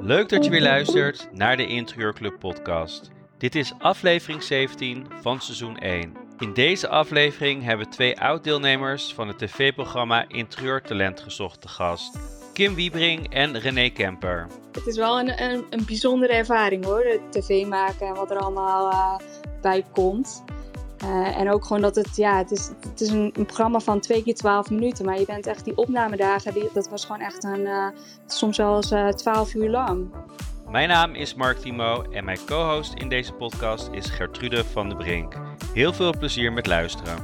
Leuk dat je weer luistert naar de Interieurclub podcast. Dit is aflevering 17 van seizoen 1. In deze aflevering hebben we twee oud-deelnemers van het tv-programma Interieur Talent gezocht te gast. Kim Wiebring en René Kemper. Het is wel een, een, een bijzondere ervaring hoor, tv maken en wat er allemaal uh, bij komt. Uh, en ook gewoon dat het, ja, het is, het is een, een, programma van twee keer 12 minuten. Maar je bent echt die opnamedagen, die, dat was gewoon echt een, uh, soms wel eens 12 uur lang. Mijn naam is Mark Timo en mijn co-host in deze podcast is Gertrude van de Brink. Heel veel plezier met luisteren.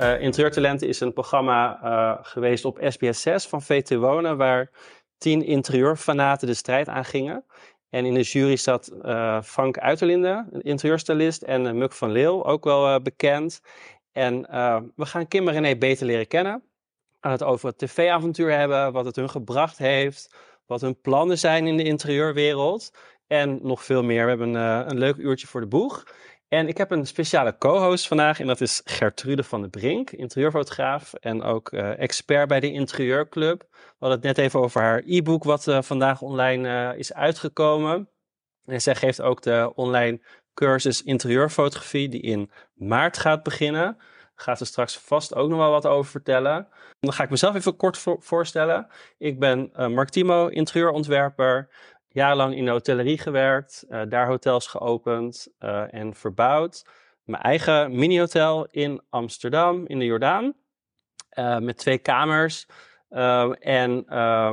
Uh, Interieurtalenten is een programma uh, geweest op SBS 6 van VT Wonen, waar tien interieurfanaten de strijd aangingen. En in de jury zat uh, Frank Uiterlinde, een interieurstylist, en Muk van Leeuw, ook wel bekend. En we gaan Kim en René beter leren kennen. We gaan het over het tv-avontuur hebben, wat het hun gebracht heeft, wat hun plannen zijn in de interieurwereld. En nog veel meer. We hebben een leuk uurtje voor de boeg. En ik heb een speciale co-host vandaag en dat is Gertrude van de Brink, interieurfotograaf en ook uh, expert bij de Interieurclub. We hadden het net even over haar e-book wat uh, vandaag online uh, is uitgekomen. En zij geeft ook de online cursus interieurfotografie die in maart gaat beginnen. Gaat ze straks vast ook nog wel wat over vertellen. Dan ga ik mezelf even kort vo voorstellen. Ik ben Mark Timo, interieurontwerper jarenlang in de hotellerie gewerkt, uh, daar hotels geopend uh, en verbouwd. Mijn eigen mini-hotel in Amsterdam, in de Jordaan, uh, met twee kamers. en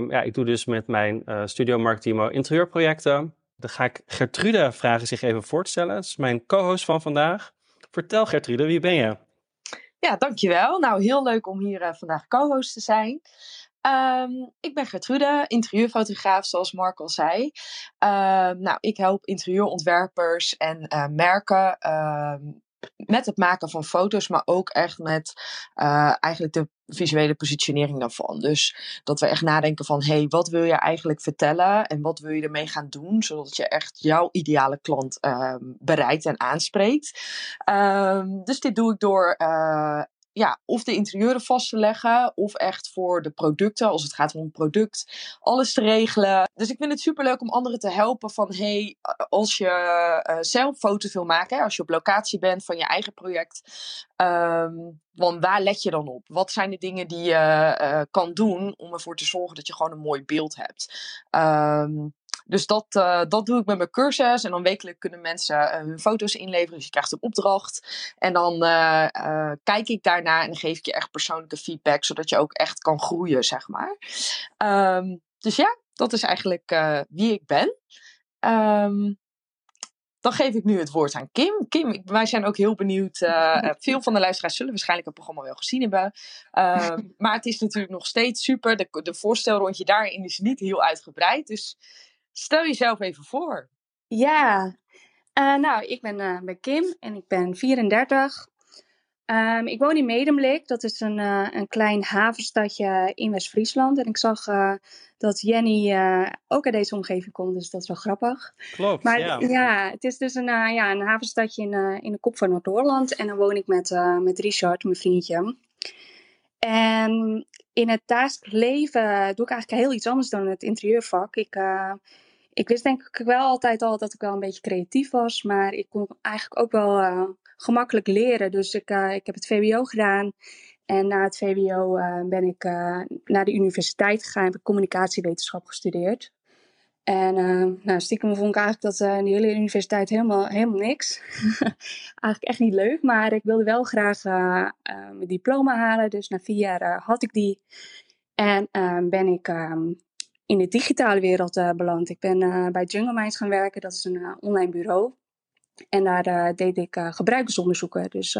ja, ik doe dus met mijn studio Mark Timo interieurprojecten. Dan ga ik Gertrude vragen zich even voor te stellen. Dat is mijn co-host van vandaag. Vertel Gertrude, wie ben je? Ja, dankjewel. Nou, heel leuk om hier vandaag co-host te zijn. Um, ik ben Gertrude, interieurfotograaf, zoals Mark al zei. Um, nou, ik help interieurontwerpers en uh, merken um, met het maken van foto's, maar ook echt met uh, eigenlijk de visuele positionering daarvan. Dus dat we echt nadenken van, hey, wat wil je eigenlijk vertellen en wat wil je ermee gaan doen, zodat je echt jouw ideale klant bereikt en aanspreekt. dus dit doe ik door uh, ja, of de interieuren vast te leggen, of echt voor de producten, als het gaat om een product, alles te regelen. Dus ik vind het super leuk om anderen te helpen van, hey, als je uh, zelf foto's wil maken, als je op locatie bent van je eigen project, want waar let je dan op? Wat zijn de dingen die je uh, kan doen om ervoor te zorgen dat je gewoon een mooi beeld hebt? Um, dus dat, uh, dat doe ik met mijn cursus. En dan wekelijk kunnen mensen uh, hun foto's inleveren. Dus je krijgt een opdracht. En dan uh, kijk ik daarna en geef ik je echt persoonlijke feedback. Zodat je ook echt kan groeien, zeg maar. Um, dus ja, dat is eigenlijk wie ik ben. Um, dan geef ik nu het woord aan Kim. Kim, wij zijn ook heel benieuwd. Uh, veel van de luisteraars zullen waarschijnlijk het programma wel gezien hebben. Uh, maar het is natuurlijk nog steeds super. De, de voorstelrondje daarin is niet heel uitgebreid. Dus Stel jezelf even voor. Ja, uh, nou, ik ben, uh, ben, Kim en ik ben 34. Um, ik woon in Medemblik, dat is een, uh, een klein havenstadje in West-Friesland. En ik zag dat Jenny ook uit deze omgeving komt, dus dat is wel grappig. Klopt, maar, ja. ja. het is dus een, ja, een havenstadje in, in de kop van Noord-Holland. En dan woon ik met, met Richard, mijn vriendje. En in het dagelijks leven doe ik eigenlijk heel iets anders dan het interieurvak. Ik, uh, ik wist denk ik wel altijd al dat ik wel een beetje creatief was, maar ik kon eigenlijk ook wel uh, gemakkelijk leren. Dus ik, uh, ik heb het VWO gedaan en na het VWO ben ik naar de universiteit gegaan, heb ik communicatiewetenschap gestudeerd. En nou, stiekem vond ik eigenlijk dat uh, die hele universiteit helemaal, helemaal niks. eigenlijk echt niet leuk, maar ik wilde wel graag mijn diploma halen. Dus na vier jaar had ik die. En ben ik ehm, in de digitale wereld beland. Ik ben bij Jungle Minds gaan werken, dat is een online bureau. En daar deed ik gebruikersonderzoeken. Dus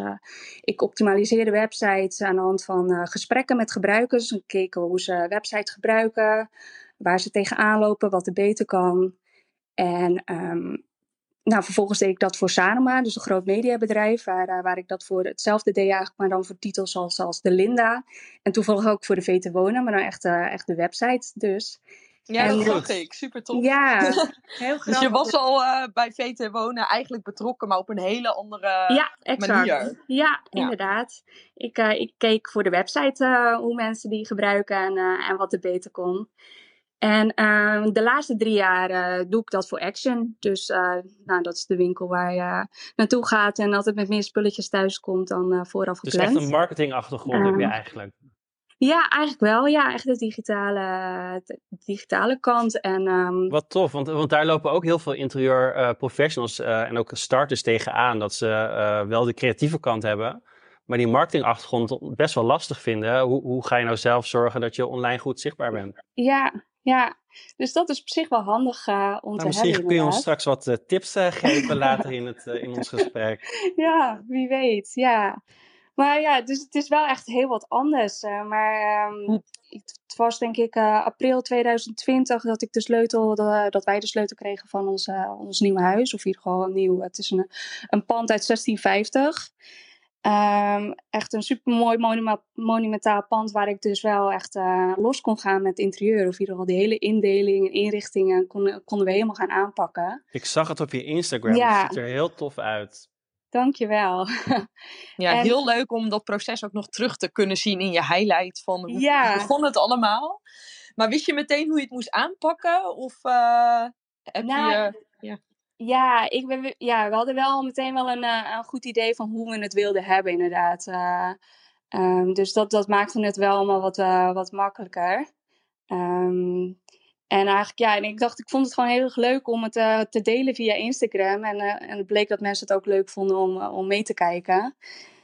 ik optimaliseerde websites aan de hand van gesprekken met gebruikers. Ik keek hoe ze websites gebruiken waar ze tegenaan lopen, wat er beter kan. En um, nou, vervolgens deed ik dat voor Sanoma, dus een groot mediabedrijf, waar, uh, waar ik dat voor hetzelfde deed eigenlijk, maar dan voor titels zoals, als de Linda. En toevallig ook voor de VT Wonen, maar dan echt, uh, echt de website dus. Ja, En- dat zag ik. Super tof. Ja, heel grappig. Dus je was al eh, bij VT Wonen eigenlijk betrokken, maar op een hele andere Ja, exact. manier. Ja, inderdaad. Ik, eh, ik keek voor de website eh, hoe mensen die gebruiken en, eh, en wat er beter kon. En ehm, de laatste drie jaar eh, doe ik dat voor Action. Dus eh, nou, dat is de winkel waar je naartoe gaat en altijd met meer spulletjes thuis komt dan eh, vooraf Dus gepland. echt een marketingachtergrond heb je Ja. eigenlijk. Ja, eigenlijk wel. Ja, echt de digitale, de digitale kant. En ehm, Wat tof, want, want daar lopen ook heel veel interieur eh, professionals eh, en ook starters tegenaan. Dat ze eh, wel de creatieve kant hebben, maar die marketingachtergrond best wel lastig vinden. Hoe, hoe ga je nou zelf zorgen dat je online goed zichtbaar bent? ja, ja, dus dat is op zich wel handig eh, om Nou, te misschien hebben. kun je ons straks wat eh, tips eh, geven later in, het, in ons gesprek. Ja, wie weet, ja. Maar ja, dus het is wel echt heel wat anders. eh, maar ehm, het was denk ik eh, april 2020 dat ik de sleutel, de- dat wij de sleutel kregen van ons, ons nieuwe huis. Of in ieder geval een nieuw, het is een, een pand uit 1650. Ehm, echt een super mooi monuma- monumentaal pand waar ik dus wel echt eh, los kon gaan met het interieur. Of in ieder geval die hele indeling en inrichtingen konden, konden we helemaal gaan aanpakken. Ik zag het op je Instagram, Ja. het ziet er heel tof uit. Dankjewel. Ja, En- heel leuk om dat proces ook nog terug te kunnen zien in je highlight van hoe Ja. begon het allemaal. Maar wist je meteen hoe je het moest aanpakken? Of eh, heb Nou, je... Ja, ik ben, ja, we hadden wel meteen wel een, eh, een goed idee van hoe we het wilden hebben, inderdaad. Eh, ehm, dus dat, dat maakte het wel allemaal wat, eh, wat makkelijker. Ehm, en eigenlijk, ja, en ik dacht, ik vond het gewoon heel erg leuk om het te delen via Instagram. En, en het bleek dat mensen het ook leuk vonden om, om mee te kijken.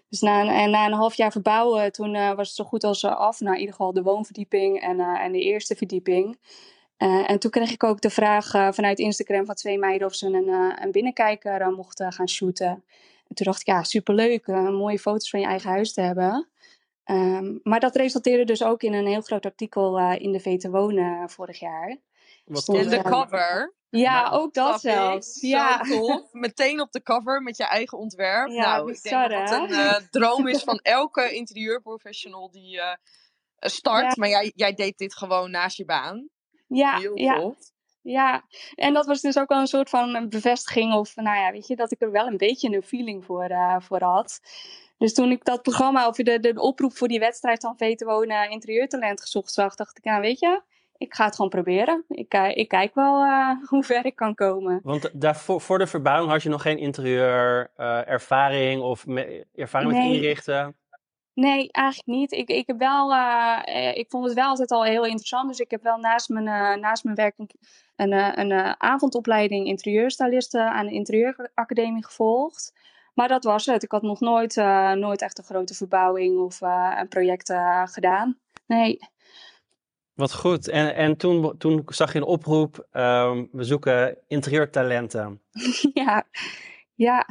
Dus na een, en na een half jaar verbouwen, toen was het zo goed als af. Nou, in ieder geval de woonverdieping en, en de eerste verdieping. Eh, en toen kreeg ik ook de vraag eh, vanuit Instagram van twee meiden of ze een, eh, een binnenkijker mochten gaan shooten. En toen dacht ik, ja, superleuk, mooie foto's van je eigen huis te hebben. Ehm, maar dat resulteerde dus ook in een heel groot artikel eh, in de VT Wonen eh, vorig jaar. Wat Stond En tof. de cover. Ja, Nou, ook dat zelfs. Zo Ja. tof. Meteen op de cover met je eigen ontwerp. Ja, nou, ik denk dat hè? dat een eh, droom is van elke interieurprofessional die eh, start. Ja. Maar jij, jij deed dit gewoon naast je baan. Ja, Heel ja, ja, en dat was dus ook wel een soort van een bevestiging of, nou ja, weet je, dat ik er wel een beetje een feeling voor, eh, voor had. Dus toen ik dat programma of de, de oproep voor die wedstrijd van VT Wonen interieurtalent gezocht zag, dacht ik, nou weet je, ik ga het gewoon proberen. Ik, eh, ik kijk wel eh, hoe ver ik kan komen. Want daarvoor, voor de verbouwing had je nog geen interieur eh, ervaring of me- ervaring met inrichten? Nee, eigenlijk niet. Ik, ik, heb wel, eh, eh, ik vond het wel altijd al heel interessant. Dus ik heb wel naast mijn, eh, naast mijn werk een, een, een avondopleiding interieurstylisten aan de interieuracademie gevolgd. Maar dat was het. Ik had nog nooit, nooit echt een grote verbouwing of een project gedaan. Nee. Wat goed. En, en toen, toen zag je een oproep, ehm, we zoeken interieurtalenten. ja. ja.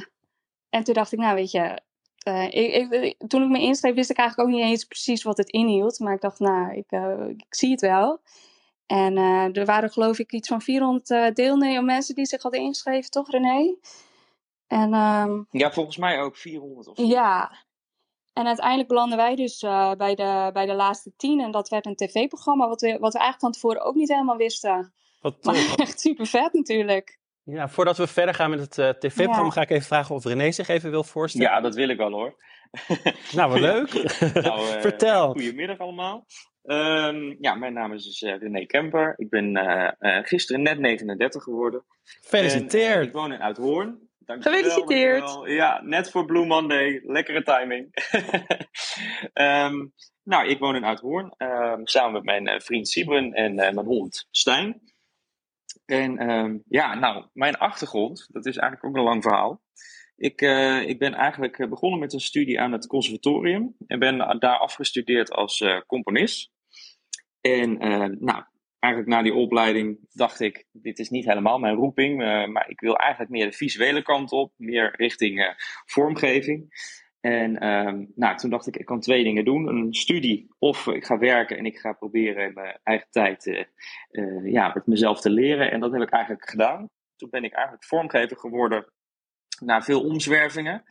En toen dacht ik, nou weet je, eh, ik, ik- toen ik me inschreef wist ik eigenlijk ook niet eens precies wat het inhield. Maar ik dacht, nou, ik, eh, ik zie het wel. En eh, er waren geloof ik iets van 400 eh deelnemers, mensen die zich hadden ingeschreven, toch René? En ehm, Ja, volgens mij ook 400 of zo. ja, en uiteindelijk belanden wij dus eh, bij, de, bij de laatste tien. En dat werd een tv-programma, wat we, wat we eigenlijk van tevoren ook niet helemaal wisten. Wat Maar echt super vet natuurlijk. Ja, voordat we verder gaan met het eh, tv-programma, Ja. ga ik even vragen of René zich even wil voorstellen. Ja, dat wil ik wel hoor. Nou, wat leuk. Nou, eh, Vertel. Goedemiddag allemaal. Ehm, ja, mijn naam is dus eh, René Kemper. Ik ben eh, eh, gisteren net 39 geworden. En, Gefeliciteerd. ik woon in Uithoorn. Dankjewel, Gefeliciteerd. Ja, net voor Blue Monday. Lekkere timing. Ehm, nou, ik woon in Uithoorn. ehm, samen met mijn vriend Sibren en eh, mijn hond Stijn. En ehm, ja, nou, mijn achtergrond, dat is eigenlijk ook een lang verhaal. Ik, eh, ik ben eigenlijk eh, begonnen met een studie aan het conservatorium en ben daar afgestudeerd als eh, componist. En nou, eigenlijk na die opleiding dacht ik, dit is niet helemaal mijn roeping, maar ik wil eigenlijk meer de visuele kant op, meer richting vormgeving. En ehm, nou, toen dacht ik, ik kan twee dingen doen. Een studie of ik ga werken en ik ga proberen in mijn eigen tijd eh, eh, ja, met mezelf te leren. En dat heb ik eigenlijk gedaan. Toen ben ik eigenlijk vormgever geworden na veel omzwervingen.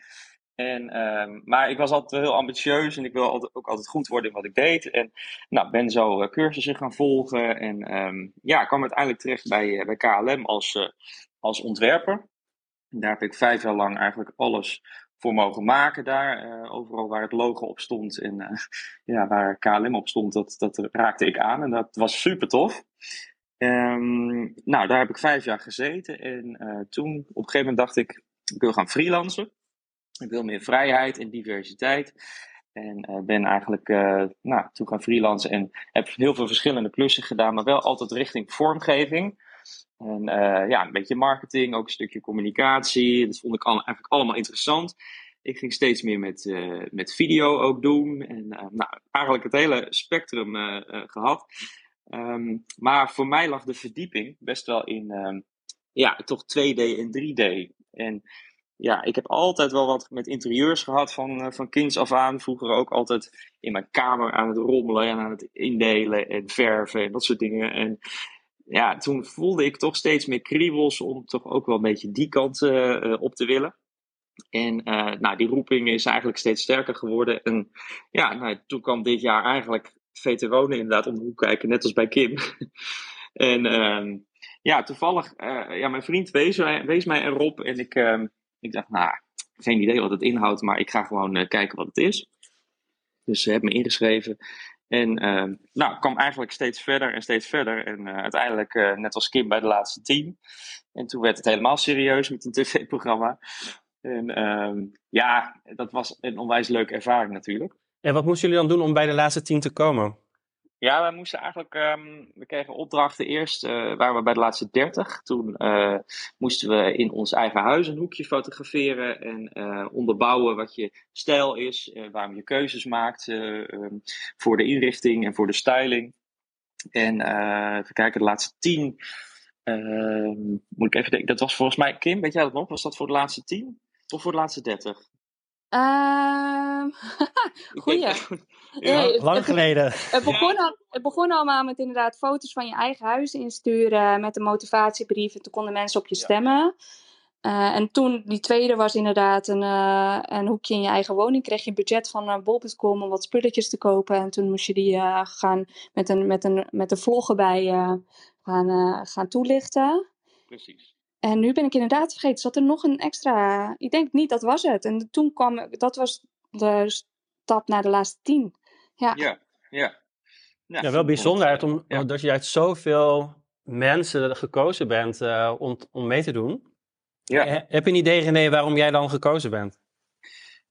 En, ehm, maar ik was altijd heel ambitieus en ik wil altijd, ook altijd goed worden in wat ik deed. En nou, ben zo uh, cursussen gaan volgen. En um, ja, kwam uiteindelijk terecht bij, bij KLM als, als ontwerper. Daar heb ik vijf jaar lang eigenlijk alles voor mogen maken daar. Uh, overal waar het logo op stond en uh, ja, waar KLM op stond, dat, dat raakte ik aan. En dat was super tof. Um, nou, daar heb ik vijf jaar gezeten. En uh, toen, op een gegeven moment dacht ik, ik wil gaan freelancen. Ik wil meer vrijheid en diversiteit. En ben eigenlijk nou, toen gaan freelancen en heb heel veel verschillende klussen gedaan, maar wel altijd richting vormgeving. En uh, ja, een beetje marketing, ook een stukje communicatie. Dat vond ik al, eigenlijk allemaal interessant. Ik ging steeds meer met, uh, met video ook doen. En uh, nou, eigenlijk het hele spectrum gehad. Um, maar voor mij lag de verdieping best wel in um, ja, toch 2D en 3D. En ja, ik heb altijd wel wat met interieurs gehad van, van kinds af aan. Vroeger ook altijd in mijn kamer aan het rommelen en aan het indelen en verven en dat soort dingen. En ja, toen voelde ik toch steeds meer kriebels om toch ook wel een beetje die kant uh, op te willen. En uh, nou, die roeping is eigenlijk steeds sterker geworden. En ja, nou, toen kwam dit jaar eigenlijk VT Wonen inderdaad om de hoek kijken, net als bij Kim. en uh, ja, toevallig, ja, mijn vriend wees, wees mij erop en ik, ehm, ik dacht, nou, geen idee wat het inhoudt, maar ik ga gewoon kijken wat het is. Dus heb me ingeschreven. En uh, nou, kwam eigenlijk steeds verder en steeds verder. En uh, uiteindelijk, uh, net als Kim bij de laatste tien. En toen werd het helemaal serieus met een tv-programma. En uh, ja, dat was een onwijs leuke ervaring natuurlijk. En wat moesten jullie dan doen om bij de laatste tien te komen? Ja, we moesten eigenlijk, um, we kregen opdrachten eerst, uh, waren we bij de laatste 30. Toen uh, moesten we in ons eigen huis een hoekje fotograferen en uh, onderbouwen wat je stijl is, waarom je keuzes maakt um, voor de inrichting en voor de styling. En even kijken, de laatste 10, ehm, moet ik even denken, dat was volgens mij, Kim, weet jij dat nog? Was dat voor de laatste 10 of voor de laatste 30? Uh, goeie. Ja, nee, lang het, geleden. Het begon, al, het begon allemaal met inderdaad foto's van je eigen huis insturen met een motivatiebrief. En toen konden mensen op je stemmen. Uh, en toen, die tweede was inderdaad een, uh, een hoekje in je eigen woning. Kreeg je een budget van uh, bol.com om wat spulletjes te kopen. En toen moest je die gaan met een, met een, met een vlog erbij gaan, gaan toelichten. Precies. En nu ben ik inderdaad vergeten, zat er nog een extra. Ik denk niet, dat was het. En toen kwam, dat was de stap naar de laatste tien. Ja, ja. Ja, ja, ja wel bijzonder om, ja. dat je uit zoveel mensen gekozen bent uh, om, om mee te doen. Ja. Heb je een idee, René, waarom jij dan gekozen bent?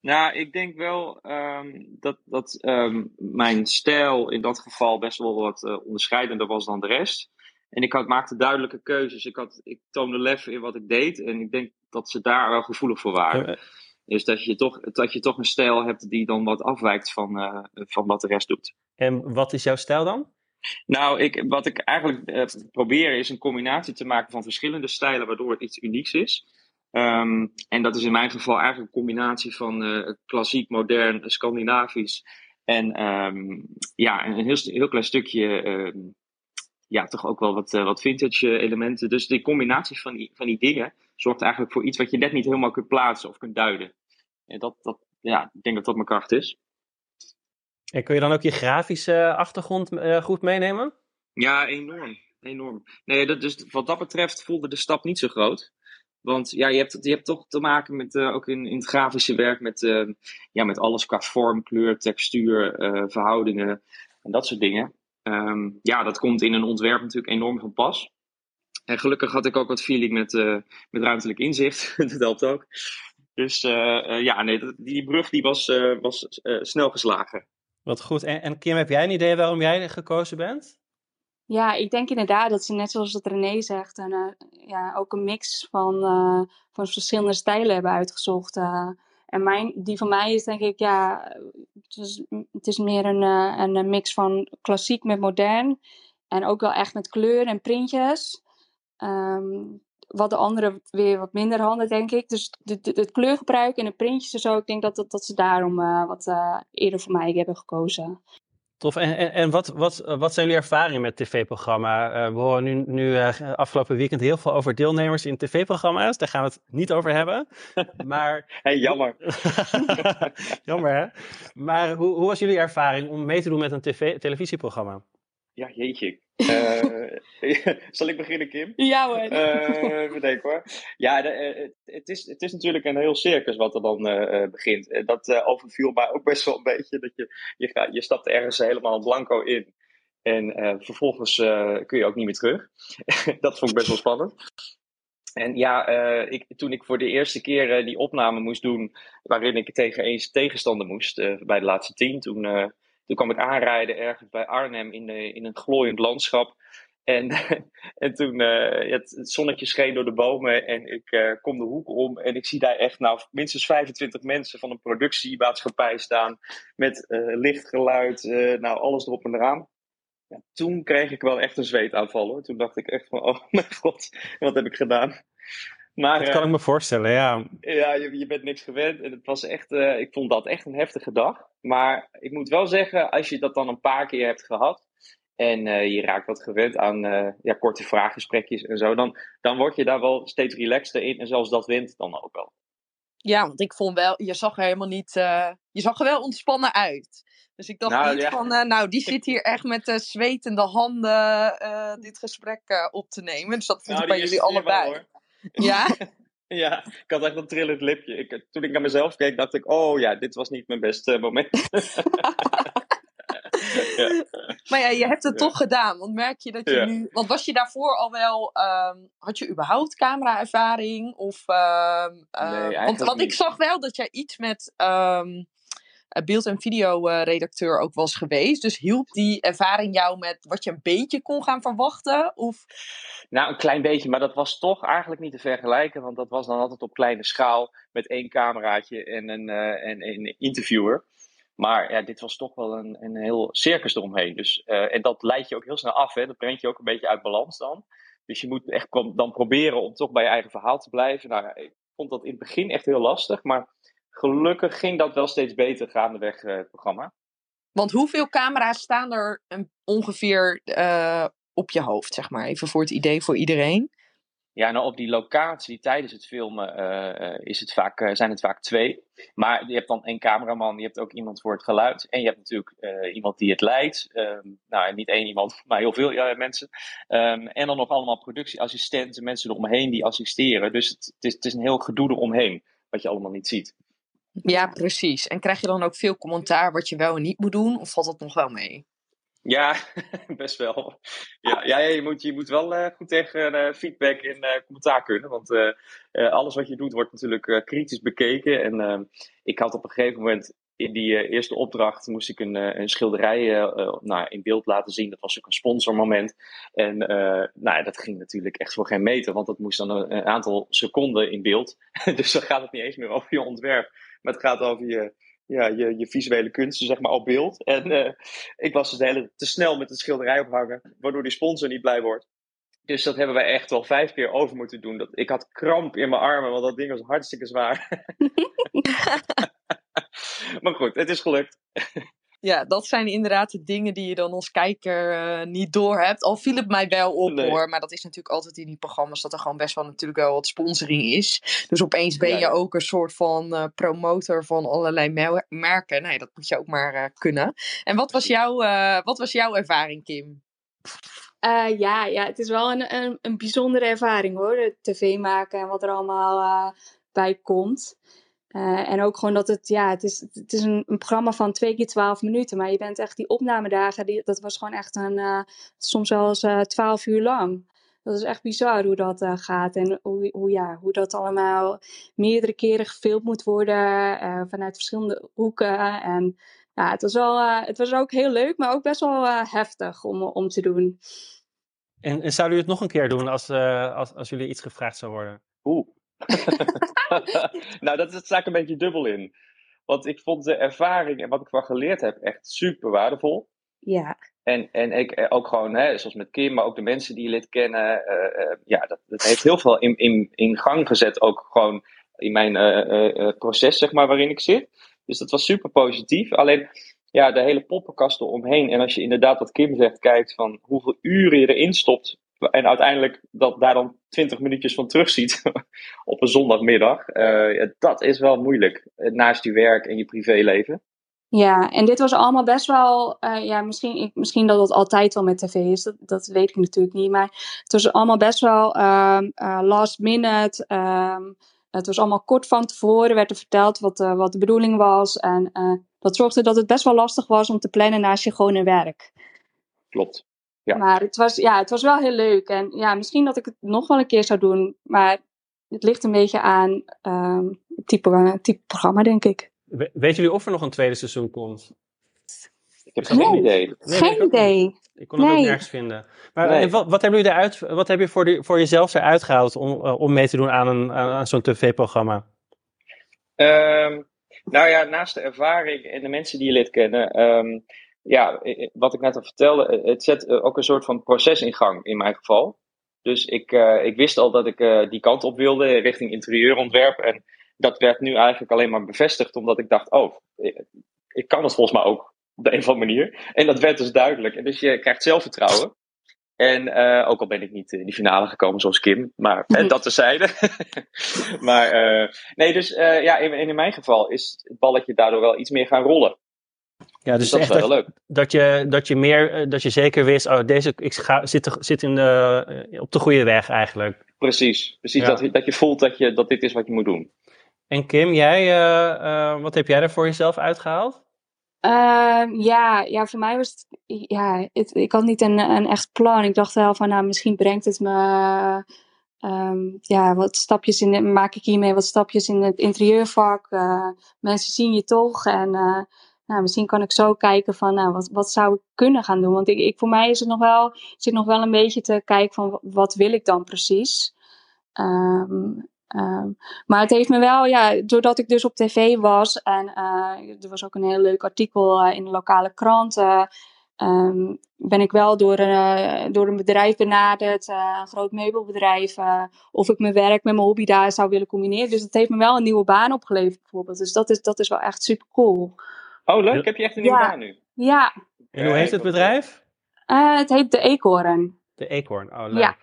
Nou, ik denk wel um, dat, dat um, mijn stijl in dat geval best wel wat uh, onderscheidender was dan de rest. En ik had, maakte duidelijke keuzes. Ik, had, ik toonde lef in wat ik deed. En ik denk dat ze daar wel gevoelig voor waren. Dus dat je, toch, dat je toch een stijl hebt die dan wat afwijkt van, uh, van wat de rest doet. En wat is jouw stijl dan? Nou, ik, wat ik eigenlijk uh, probeer is een combinatie te maken van verschillende stijlen, waardoor het iets unieks is. Um, en dat is in mijn geval eigenlijk een combinatie van uh, klassiek, modern, Scandinavisch. En um, ja, een heel, heel klein stukje ja, toch ook wel wat, uh, wat vintage elementen. Dus die combinatie van die, van die dingen zorgt eigenlijk voor iets wat je net niet helemaal kunt plaatsen of kunt duiden. En dat, dat, ja, ik denk dat dat mijn kracht is. En kun je dan ook je grafische achtergrond uh, goed meenemen? Ja, enorm. enorm. Nee, dat, dus wat dat betreft voelde de stap niet zo groot. Want ja, je hebt, je hebt toch te maken met, uh, ook in, in het grafische werk, met, uh, ja, met alles qua vorm, kleur, textuur, verhoudingen en dat soort dingen. Um, ja, dat komt in een ontwerp natuurlijk enorm van pas. En gelukkig had ik ook wat feeling met, uh, met ruimtelijk inzicht. dat helpt ook. Dus uh, uh, ja, nee, die brug die was, was snel geslagen. Wat goed. En, en, Kim, heb jij een idee waarom jij gekozen bent? Ja, ik denk inderdaad dat ze net zoals het René zegt, een, ja, ook een mix van, van verschillende stijlen hebben uitgezocht. En mijn, die van mij is denk ik, ja, het is, het is meer een, uh, een mix van klassiek met modern. En ook wel echt met kleur en printjes. Um, wat de andere weer wat minder handen, denk ik. Dus het kleurgebruik en de printjes en zo, ik denk dat, dat, dat ze daarom uh, wat eerder voor mij hebben gekozen. Tof. En, en, en wat, wat, wat zijn jullie ervaringen met tv-programma? Uh, we horen nu, nu uh, afgelopen weekend heel veel over deelnemers in tv-programma's. Daar gaan we het niet over hebben. Maar... hey, jammer. jammer, hè? Maar hoe, hoe was jullie ervaring om mee te doen met een tv televisieprogramma? Ja, jeetje. Uh, zal ik beginnen, Kim? Ja hoor. Uh, even denken hoor. Ja, de, het, is, het is natuurlijk een heel circus wat er dan begint. Dat overviel mij ook best wel een beetje. Dat je, je, gaat, je stapt ergens helemaal blanco in. En vervolgens kun je ook niet meer terug. dat vond ik best wel spannend. En ja, ik, toen ik voor de eerste keer die opname moest doen, waarin ik tegen eens tegenstander moest bij de laatste tien, toen toen kwam ik aanrijden ergens bij Arnhem in, de, in een glooiend landschap. En, en toen uh, het, zonnetje scheen door de bomen en ik uh, kom de hoek om en ik zie daar echt nou minstens 25 mensen van een productiemaatschappij staan met uh, licht, geluid, nou alles erop en eraan. Ja, toen kreeg ik wel echt een zweetaanval hoor. Toen dacht ik echt van, oh mijn god, wat heb ik gedaan? Maar, dat kan ik me voorstellen, ja. Ja, je, je bent niks gewend en het was echt, ik vond dat echt een heftige dag. Maar ik moet wel zeggen, als je dat dan een paar keer hebt gehad en uh, je raakt wat gewend aan uh, ja, korte vraaggesprekjes en zo, dan, dan word je daar wel steeds relaxter in en zelfs dat wint dan ook wel. Ja, want ik vond wel, je zag er helemaal niet, uh, je zag er wel ontspannen uit. Dus ik dacht nou, niet ja. van, nou die zit hier echt met uh, zwetende handen dit gesprek op te nemen. Dus dat vond nou, ik bij jullie allebei. Ja? Ja, ik had echt een trillend lipje. Ik, toen ik naar mezelf keek, dacht ik, oh ja, dit was niet mijn beste moment. ja. Maar ja, je hebt het toch gedaan. Want merk je dat je nu... Want was je daarvoor al wel... Um, had je überhaupt camera-ervaring? Of, um, nee, want, want ik zag wel dat jij iets met... Um, beeld- en videoredacteur ook was geweest. Dus hielp die ervaring jou met wat je een beetje kon gaan verwachten? Of... Nou, een klein beetje, maar dat was toch eigenlijk niet te vergelijken. Want dat was dan altijd op kleine schaal met één cameraatje en een, uh, en een interviewer. Maar ja, dit was toch wel een, een heel circus eromheen. Dus, uh, en dat leidt je ook heel snel af. Hè? Dat brengt je ook een beetje uit balans dan. Dus je moet echt dan proberen om toch bij je eigen verhaal te blijven. Nou, ik vond dat in het begin echt heel lastig. Maar gelukkig ging dat wel steeds beter gaandeweg uh, het programma. Want hoeveel camera's staan er ongeveer uh, op je hoofd, zeg maar? Even voor het idee voor iedereen. Ja, nou op die locatie tijdens het filmen uh, is het vaak, uh, zijn het vaak twee. Maar je hebt dan één cameraman, je hebt ook iemand voor het geluid. En je hebt natuurlijk uh, iemand die het leidt. Um, nou, niet één iemand, maar heel veel ja, mensen. Um, en dan nog allemaal productieassistenten, mensen eromheen die assisteren. Dus het, het, is, het is een heel gedoe eromheen, wat je allemaal niet ziet. Ja, precies. En krijg je dan ook veel commentaar wat je wel en niet moet doen? Of valt dat nog wel mee? Ja, best wel. Ja, je, moet, je moet wel uh, goed tegen uh, feedback en uh, commentaar kunnen. Want alles wat je doet wordt natuurlijk kritisch bekeken. En ik had op een gegeven moment in die eerste opdracht moest ik een, een schilderij nou, in beeld laten zien. Dat was ook een sponsormoment. En nou, dat ging natuurlijk echt voor geen meter, want dat moest dan een aantal seconden in beeld. dus dan gaat het niet eens meer over je ontwerp, maar het gaat over je, ja, je, je visuele kunsten zeg maar, op beeld. En uh, ik was dus de hele te snel met het schilderij ophangen, waardoor die sponsor niet blij wordt. Dus dat hebben wij echt wel vijf keer over moeten doen. Dat, ik had kramp in mijn armen, want dat ding was hartstikke zwaar. maar goed, het is gelukt. Ja, dat zijn inderdaad de dingen die je dan als kijker uh, niet door hebt. Al viel het mij wel op hoor. Maar dat is natuurlijk altijd in die programma's dat er gewoon best wel natuurlijk wel wat sponsoring is. Dus opeens ben je ook een soort van uh, promotor van allerlei merken. Nee, dat moet je ook maar uh, kunnen. En wat was, jouw, wat was jouw ervaring, Kim? ja, ja, het is wel een, een, een bijzondere ervaring hoor. De tv maken en wat er allemaal bij komt. Uh, en ook gewoon dat het, ja, het is, het is een, een, programma van twee keer twaalf minuten. Maar je bent echt die opnamedagen, die, dat was gewoon echt een, uh, soms wel eens uh, twaalf uur lang. Dat is echt bizar hoe dat gaat. En hoe, hoe, ja, hoe dat allemaal meerdere keren gefilmd moet worden. vanuit verschillende hoeken. En ja, het was, wel, het was ook heel leuk, maar ook best wel heftig om, om te doen. En, en zouden jullie het nog een keer doen als, als, als jullie iets gevraagd zou worden? Oeh. nou, dat, sta ik een beetje dubbel in. Want ik vond de ervaring en wat ik van geleerd heb echt super waardevol. Ja. En, en ik eh, ook gewoon, hè, zoals met Kim, maar ook de mensen die je lid kennen. Uh, uh, ja, dat, dat, heeft heel veel in, in, in gang gezet. Ook gewoon in mijn uh, proces, zeg maar, waarin ik zit. Dus dat was super positief. Alleen ja, de hele poppenkast eromheen. En als je inderdaad, wat Kim zegt, kijkt van hoeveel uren je erin stopt. En uiteindelijk dat daar dan 20 minuutjes van terugziet op een zondagmiddag. Uh, dat is wel moeilijk. Naast je werk en je privéleven. Ja, en dit was allemaal best wel, uh, ja, misschien, ik, misschien dat het altijd wel met tv is, dat, dat weet ik natuurlijk niet. Maar het was allemaal best wel um, uh, last minute. Um, het was allemaal kort van tevoren, werd er verteld wat, wat de bedoeling was. En dat zorgde dat het best wel lastig was om te plannen naast je gewone werk. Klopt. Ja. Maar het was, ja, het was wel heel leuk. En ja, misschien dat ik het nog wel een keer zou doen. Maar het ligt een beetje aan um, het type, type programma, denk ik. Weet jullie of er nog een tweede seizoen komt? Ik heb geen idee. Nee, geen idee. Ik kon het nee. ook nergens vinden. Maar nee. wat, wat, hebben jullie eruit, wat heb je voor, die, voor jezelf eruit gehaald om, om mee te doen aan, een, aan zo'n tv-programma? Um, nou ja, naast de ervaring en de mensen die je lid kennen, um, ja, wat ik net al vertelde, het zet ook een soort van proces in gang in mijn geval. Dus ik, uh, ik wist al dat ik uh, die kant op wilde richting interieurontwerp. En dat werd nu eigenlijk alleen maar bevestigd, omdat ik dacht, oh, ik kan het volgens mij ook op de een of andere manier. En dat werd dus duidelijk. En dus je krijgt zelfvertrouwen. En uh, ook al ben ik niet in die finale gekomen zoals Kim, maar -hmm. dat terzijde. maar nee, dus ja, in, in, mijn geval is het balletje daardoor wel iets meer gaan rollen. Ja, dus, dus dat echt is wel dat, leuk. Dat je, dat je meer, dat je zeker wist, oh, deze, ik ga, zit, zit in de, op de goede weg eigenlijk. Precies, precies ja. dat, dat je voelt dat, je, dat dit is wat je moet doen. En Kim, jij, wat heb jij er voor jezelf uitgehaald? Uh, ja, ja, voor mij was het, ja, het, ik had niet een, een echt plan. Ik dacht wel van, nou, misschien brengt het me, um, ja, wat stapjes in, maak ik hiermee wat stapjes in het interieurvak. Uh, mensen zien je toch en uh, nou, misschien kan ik zo kijken van, nou, wat, wat zou ik kunnen gaan doen? Want ik, ik, voor mij is het nog wel, zit nog wel een beetje te kijken van, wat wil ik dan precies? Um, maar het heeft me wel, ja, doordat ik dus op tv was en uh, er was ook een heel leuk artikel uh, in de lokale krant, um, ben ik wel door, door een bedrijf benaderd, een groot meubelbedrijf, of ik mijn werk met mijn hobby daar zou willen combineren. Dus het heeft me wel een nieuwe baan opgeleverd bijvoorbeeld. Dus dat is, dat is wel echt super cool. Oh, leuk. Heb je echt een nieuwe ja. baan nu? Ja. En hoe heet het bedrijf? het heet De Eekhoorn. De Eekhoorn, oh leuk. Ja.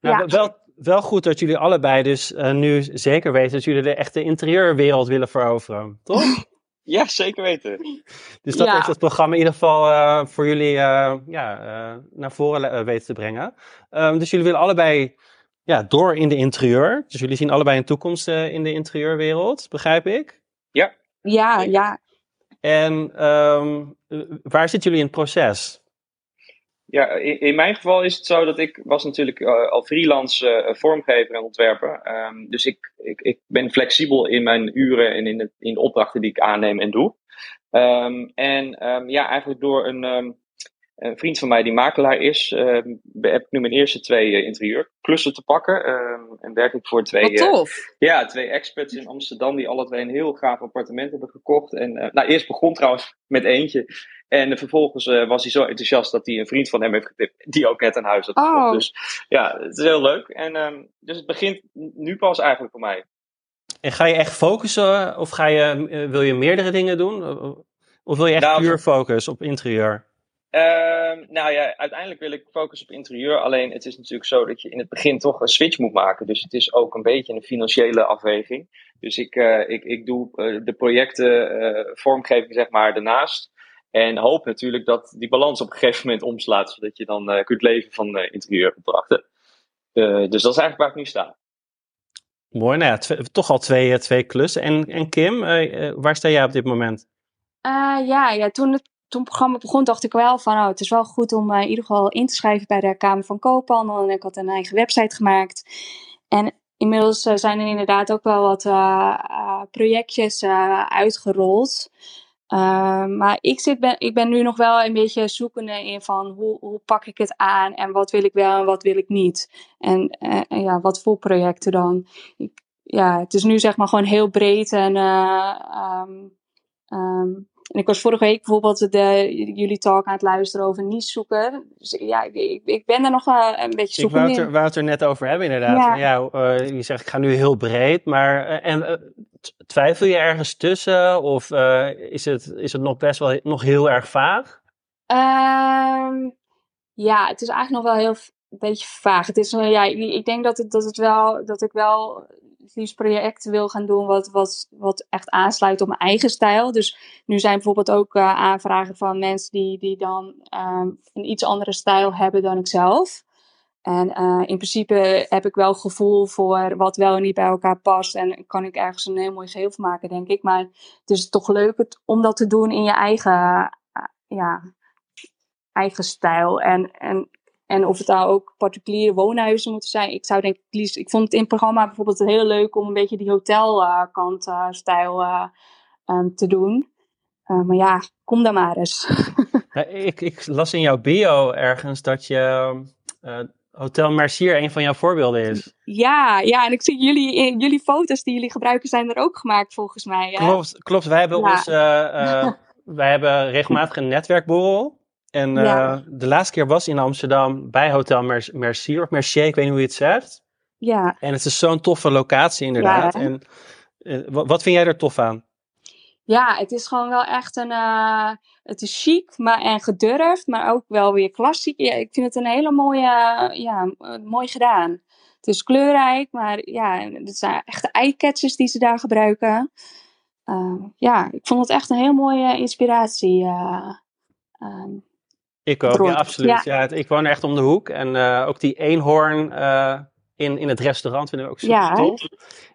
Nou, ja. wel wel goed dat jullie allebei dus uh, nu zeker weten dat jullie de echte interieurwereld willen veroveren, toch? Ja, zeker weten. Dus dat ja. heeft het programma in ieder geval uh, voor jullie uh, ja, naar voren weten te brengen. Um, dus jullie willen allebei ja, door in de interieur. Dus jullie zien allebei een toekomst in de interieurwereld, begrijp ik? Ja. Ja, ja. En um, waar zitten jullie in het proces? Ja, in, mijn geval is het zo dat ik was natuurlijk uh, al freelance uh, vormgever en ontwerper. Um, dus ik, ik, ik ben flexibel in mijn uren en in de, in de opdrachten die ik aanneem en doe. Um, en ja, eigenlijk door een, een, vriend van mij die makelaar is, heb ik nu mijn eerste twee uh, interieurklussen te pakken. en werk ik voor twee, Wat tof. ja, twee experts in Amsterdam die alle twee een heel gaaf appartement hebben gekocht. En nou, eerst begon trouwens met eentje. En vervolgens uh, was hij zo enthousiast dat hij een vriend van hem heeft getipt, die ook net een huis had gekocht. Oh. Dus ja, het is heel leuk. En um, dus het begint nu pas eigenlijk voor mij. En ga je echt focussen of ga je, uh, wil je meerdere dingen doen? Of wil je echt nou, puur focus op interieur? Uh, nou ja, uiteindelijk wil ik focussen op interieur. Alleen het is natuurlijk zo dat je in het begin toch een switch moet maken. Dus het is ook een beetje een financiële afweging. Dus ik, uh, ik, ik doe uh, de projecten, uh, vormgeving zeg maar, daarnaast. En hoop natuurlijk dat die balans op een gegeven moment omslaat, zodat je dan uh, kunt leven van uh, interieuropdrachten. Uh, dus dat is eigenlijk waar ik nu sta. Mooi, nou ja, toch al twee, twee klussen. En, en Kim, waar sta jij op dit moment? ja, ja, toen het toen het programma begon, dacht ik wel van, oh, het is wel goed om in ieder geval in te schrijven bij de Kamer van Koophandel. En ik had een eigen website gemaakt. En inmiddels zijn er inderdaad ook wel wat projectjes uitgerold. Uh, maar ik, zit ben, ik ben nu nog wel een beetje zoekende in van hoe, hoe pak ik het aan en wat wil ik wel en wat wil ik niet. En, ja, wat voor projecten dan. Ik, ja, het is nu zeg maar gewoon heel breed en um, um, en ik was vorige week bijvoorbeeld de, jullie talk aan het luisteren over niche zoeken. Dus ja, ik, ik ben er nog wel een beetje zoekende Ik wou het, er, wou het er net over hebben inderdaad. Ja. ja uh, je zegt ik ga nu heel breed, maar uh, en, uh, twijfel je ergens tussen of is, het, is het nog best wel nog heel erg vaag? Ehm, ja, het is eigenlijk nog wel heel een beetje vaag. Het is, ja, ik denk dat, het, dat, het wel, dat ik wel liefst projecten wil gaan doen wat, wat, wat echt aansluit op mijn eigen stijl. Dus nu zijn bijvoorbeeld ook uh, aanvragen van mensen die, die dan um, een iets andere stijl hebben dan ik zelf. En uh, in principe heb ik wel gevoel voor wat wel en niet bij elkaar past. En kan ik ergens een heel mooi geheel van maken, denk ik. Maar het is toch leuk het, om dat te doen in je eigen, uh, ja, eigen stijl. En, en en of het daar ook particuliere woonhuizen moeten zijn. Ik zou denk ik liefst. Ik vond het in het programma bijvoorbeeld heel leuk om een beetje die hotelkant uh, stijl uh, um, te doen. Uh, maar ja, kom dan maar eens. ik, ik, las in jouw bio ergens dat je Hotel Mercier een van jouw voorbeelden is. Ja, ja, en ik zie jullie, jullie foto's die jullie gebruiken zijn er ook gemaakt volgens mij. Hè? Klopt, klopt. Wij hebben ja. ons, wij hebben regelmatig een netwerkborrel. En uh, de laatste keer was in Amsterdam bij Hotel Mer Mercier of Mercier, ik weet niet hoe je het zegt. Ja. En het is zo'n toffe locatie inderdaad. Ja, en uh, wat vind jij er tof aan? Ja, het is gewoon wel echt een. Uh, het is chic maar, en gedurfd, maar ook wel weer klassiek. Ja, ik vind het een hele mooie. Ja, mooi gedaan. Het is kleurrijk, maar ja, het zijn echte eyecatchers die ze daar gebruiken. ja, ik vond het echt een heel mooie inspiratie. Um, ik ook, ja, absoluut. Ja. ja. ik woon echt om de hoek. En uh, ook die eenhoorn uh, in, in het restaurant vind ik ook super ja, tof.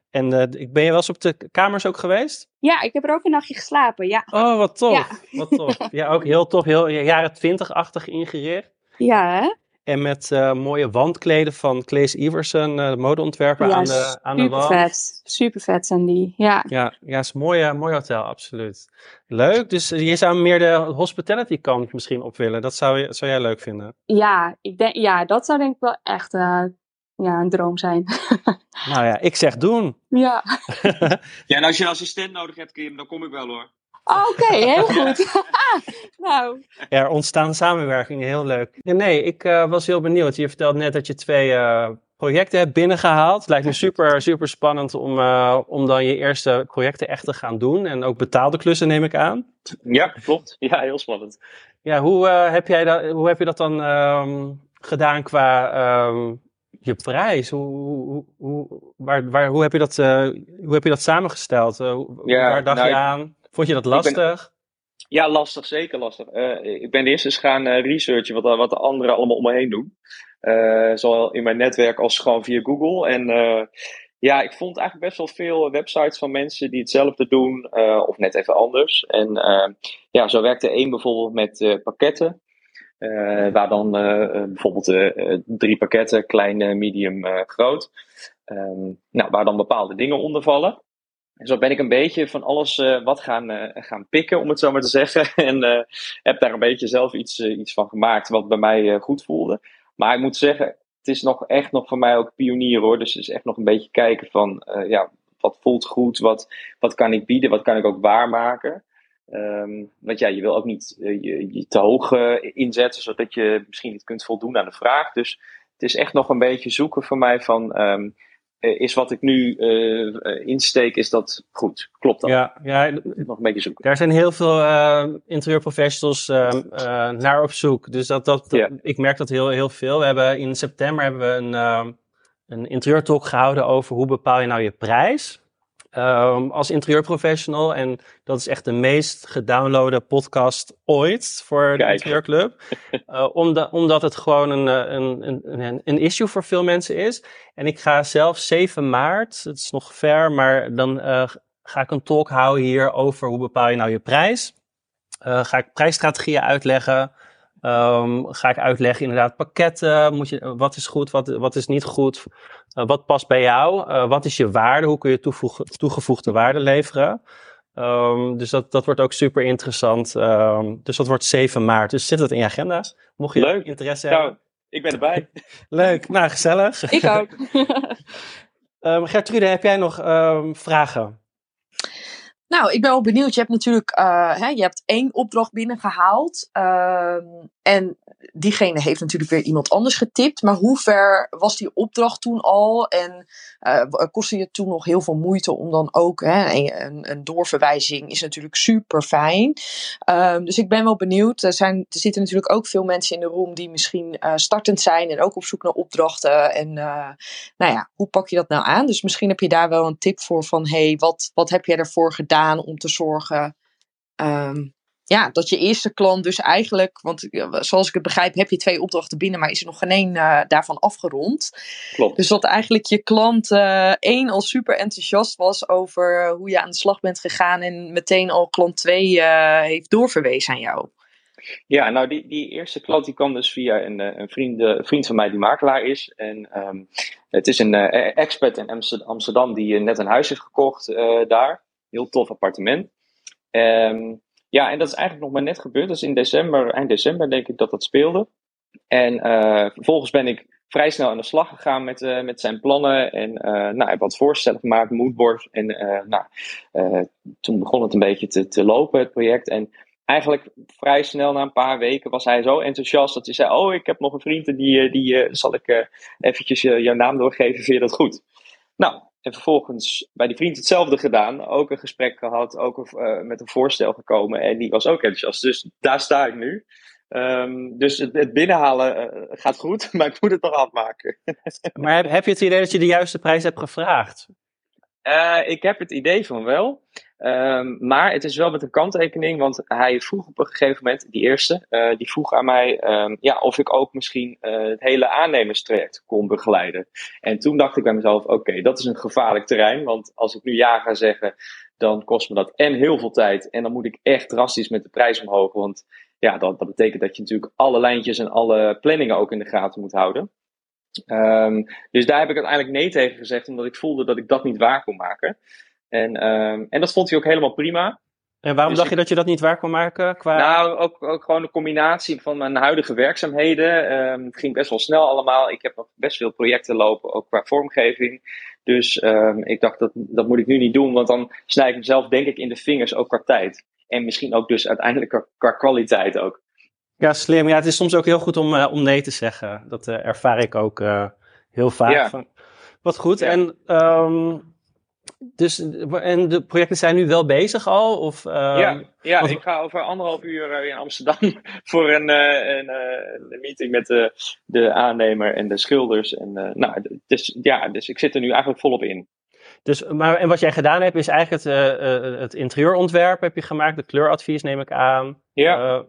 En uh, ben je wel eens op de kamers ook geweest? Ja, ik heb er ook een nachtje geslapen, ja. Oh, wat tof. Wat tof. Ja, ook heel tof. Heel jaren twintig-achtig ingericht. Ja, hè? En met uh, mooie wandkleden van Claes Iversen, uh, de modeontwerper ja, aan de, aan de wand. Super vet. Super vet zijn die, ja. Ja, ja is een mooi, mooi hotel, absoluut. Leuk, dus je zou meer de hospitality kant misschien op willen. Dat zou, je, zou jij leuk vinden? Ja, ik denk, ja, dat zou denk ik wel echt uh, ja, een droom zijn. nou ja, ik zeg doen. Ja. ja, en als je een assistent nodig hebt, Kim, dan kom ik wel hoor. Oh, Oké, okay, heel goed. nou. Ja, er ontstaan samenwerkingen, heel leuk. Nee, ik uh, was heel benieuwd. Je vertelde net dat je twee uh, projecten hebt binnengehaald. Het lijkt me super, super spannend om, uh, om dan je eerste projecten echt te gaan doen. En ook betaalde klussen neem ik aan. Ja, klopt. Ja, heel spannend. Ja, hoe, heb, jij dat, hoe heb je dat dan um, gedaan qua um, je prijs? Hoe, hoe, hoe, waar, waar, hoe, heb, je dat, hoe heb je dat samengesteld? ja, waar dacht nou, je aan? Vond je dat lastig? ja, lastig, zeker lastig. Uh, ik ben eerst eens gaan uh, researchen wat, wat de anderen allemaal om me heen doen. Zowel in mijn netwerk als gewoon via Google. En ja, ik vond eigenlijk best wel veel websites van mensen die hetzelfde doen, of net even anders. En ja, zo werkte één bijvoorbeeld met pakketten. waar dan bijvoorbeeld drie pakketten, klein, medium, groot. Um, nou, waar dan bepaalde dingen onder vallen. Zo ben ik een beetje van alles uh, wat gaan, uh, gaan pikken, om het zo maar te zeggen. en uh, heb daar een beetje zelf iets, iets van gemaakt wat bij mij goed voelde. Maar ik moet zeggen, het is nog echt nog voor mij ook pionier hoor. Dus het is echt nog een beetje kijken van, ja, wat voelt goed? Wat, wat kan ik bieden? Wat kan ik ook waarmaken? Um, want ja, je wil ook niet je, te hoog inzetten, zodat je misschien niet kunt voldoen aan de vraag. Dus het is echt nog een beetje zoeken voor mij van... Um, eh, is wat ik nu uh, insteek, is dat goed? Klopt dat? Ja, ja nog een beetje zoeken. Daar zijn heel veel uh, interieurprofessionals naar op zoek. Dus dat, dat, ja. ik merk dat heel, heel veel. We hebben in september hebben we een, een interieurtalk gehouden over hoe bepaal je nou je prijs. Um, als interieurprofessional. En dat is echt de meest gedownloade podcast ooit voor de Interieurclub. uh, omdat, omdat het gewoon een, een, een, een issue voor veel mensen is. En ik ga zelf 7 maart, het is nog ver, maar dan uh, ga ik een talk houden hier over hoe bepaal je nou je prijs. Uh, ga ik prijsstrategieën uitleggen. Um, ga ik uitleggen inderdaad pakketten, moet je, wat is goed, wat, wat is niet goed, uh, wat past bij jou, uh, wat is je waarde, hoe kun je toegevoegde waarde leveren. Um, dus dat, dat wordt ook super interessant. Um, dus dat wordt 7 maart, dus zit het in je agenda, mocht je Leuk. interesse nou, hebben. Ik ben erbij. Leuk, nou gezellig. Ik ook. Gertrude, heb jij nog vragen? Nou, ik ben wel benieuwd. Je hebt natuurlijk uh, hè, je hebt één opdracht binnengehaald. Uh, en diegene heeft natuurlijk weer iemand anders getipt. Maar hoe ver was die opdracht toen al? En uh, kostte je toen nog heel veel moeite om dan ook hè, een, een doorverwijzing is natuurlijk super fijn. Um, dus ik ben wel benieuwd. Er, zijn, er zitten natuurlijk ook veel mensen in de room die misschien uh, startend zijn en ook op zoek naar opdrachten. En uh, nou ja, hoe pak je dat nou aan? Dus misschien heb je daar wel een tip voor van hey, wat, wat heb jij ervoor gedaan om te zorgen um, ja, dat je eerste klant dus eigenlijk, want zoals ik het begrijp, heb je twee opdrachten binnen, maar is er nog geen één uh, daarvan afgerond. Klopt. Dus dat eigenlijk je klant uh, één al super enthousiast was over hoe je aan de slag bent gegaan en meteen al klant twee uh, heeft doorverwezen aan jou. Ja, nou die, die eerste klant die kwam dus via een, een, vriend, een vriend van mij die makelaar is. En um, het is een expert in Amsterdam die net een huis heeft gekocht daar. Heel tof appartement. Um, ja, en dat is eigenlijk nog maar net gebeurd. Dus in december, eind december denk ik dat dat speelde. En uh, vervolgens ben ik vrij snel aan de slag gegaan met, uh, met zijn plannen. En uh, nou, wat voorstellen gemaakt, moodboard. En nou, toen begon het een beetje te, te lopen, het project. En eigenlijk vrij snel na een paar weken was hij zo enthousiast dat hij zei: Oh, ik heb nog een vriend en die, die zal ik eventjes jouw naam doorgeven. Vind je dat goed? Nou, en vervolgens bij die vriend hetzelfde gedaan. Ook een gesprek gehad, ook uh, met een voorstel gekomen. En die was ook enthousiast. Dus daar sta ik nu. Um, dus het, het binnenhalen uh, gaat goed, maar ik moet het nog afmaken. maar heb, heb je het idee dat je de juiste prijs hebt gevraagd? Uh, ik heb het idee van wel. Um, maar het is wel met een kanttekening, want hij vroeg op een gegeven moment, die eerste, uh, die vroeg aan mij um, ja, of ik ook misschien uh, het hele aannemerstraject kon begeleiden. En toen dacht ik bij mezelf, oké, dat is een gevaarlijk terrein, want als ik nu ja ga zeggen, dan kost me dat en heel veel tijd en dan moet ik echt drastisch met de prijs omhoog, want ja, dat, dat betekent dat je natuurlijk alle lijntjes en alle planningen ook in de gaten moet houden. Um, dus daar heb ik uiteindelijk nee tegen gezegd, omdat ik voelde dat ik dat niet waar kon maken. En, um, en dat vond hij ook helemaal prima. En waarom dus dacht je dat je dat niet waar kon maken? Qua... Nou, ook, ook gewoon een combinatie van mijn huidige werkzaamheden. Um, het ging best wel snel allemaal. Ik heb nog best veel projecten lopen, ook qua vormgeving. Dus um, ik dacht, dat, dat moet ik nu niet doen, want dan snij ik mezelf denk ik in de vingers, ook qua tijd. En misschien ook dus uiteindelijk qua kwaliteit ook. Ja, slim. Ja, het is soms ook heel goed om, uh, om nee te zeggen. Dat uh, ervaar ik ook uh, heel vaak. Ja. Van, wat goed. Ja. En um, dus, en de projecten zijn nu wel bezig al? Of, uh, ja, ja ik ga over anderhalf uur uh, in Amsterdam voor een, uh, een, een, meeting met de, de aannemer en de schilders. En, nou, dus, ja, dus ik zit er nu eigenlijk volop in. Dus, maar, en wat jij gedaan hebt, is eigenlijk het, het interieurontwerp heb je gemaakt, de kleuradvies neem ik aan. Ja.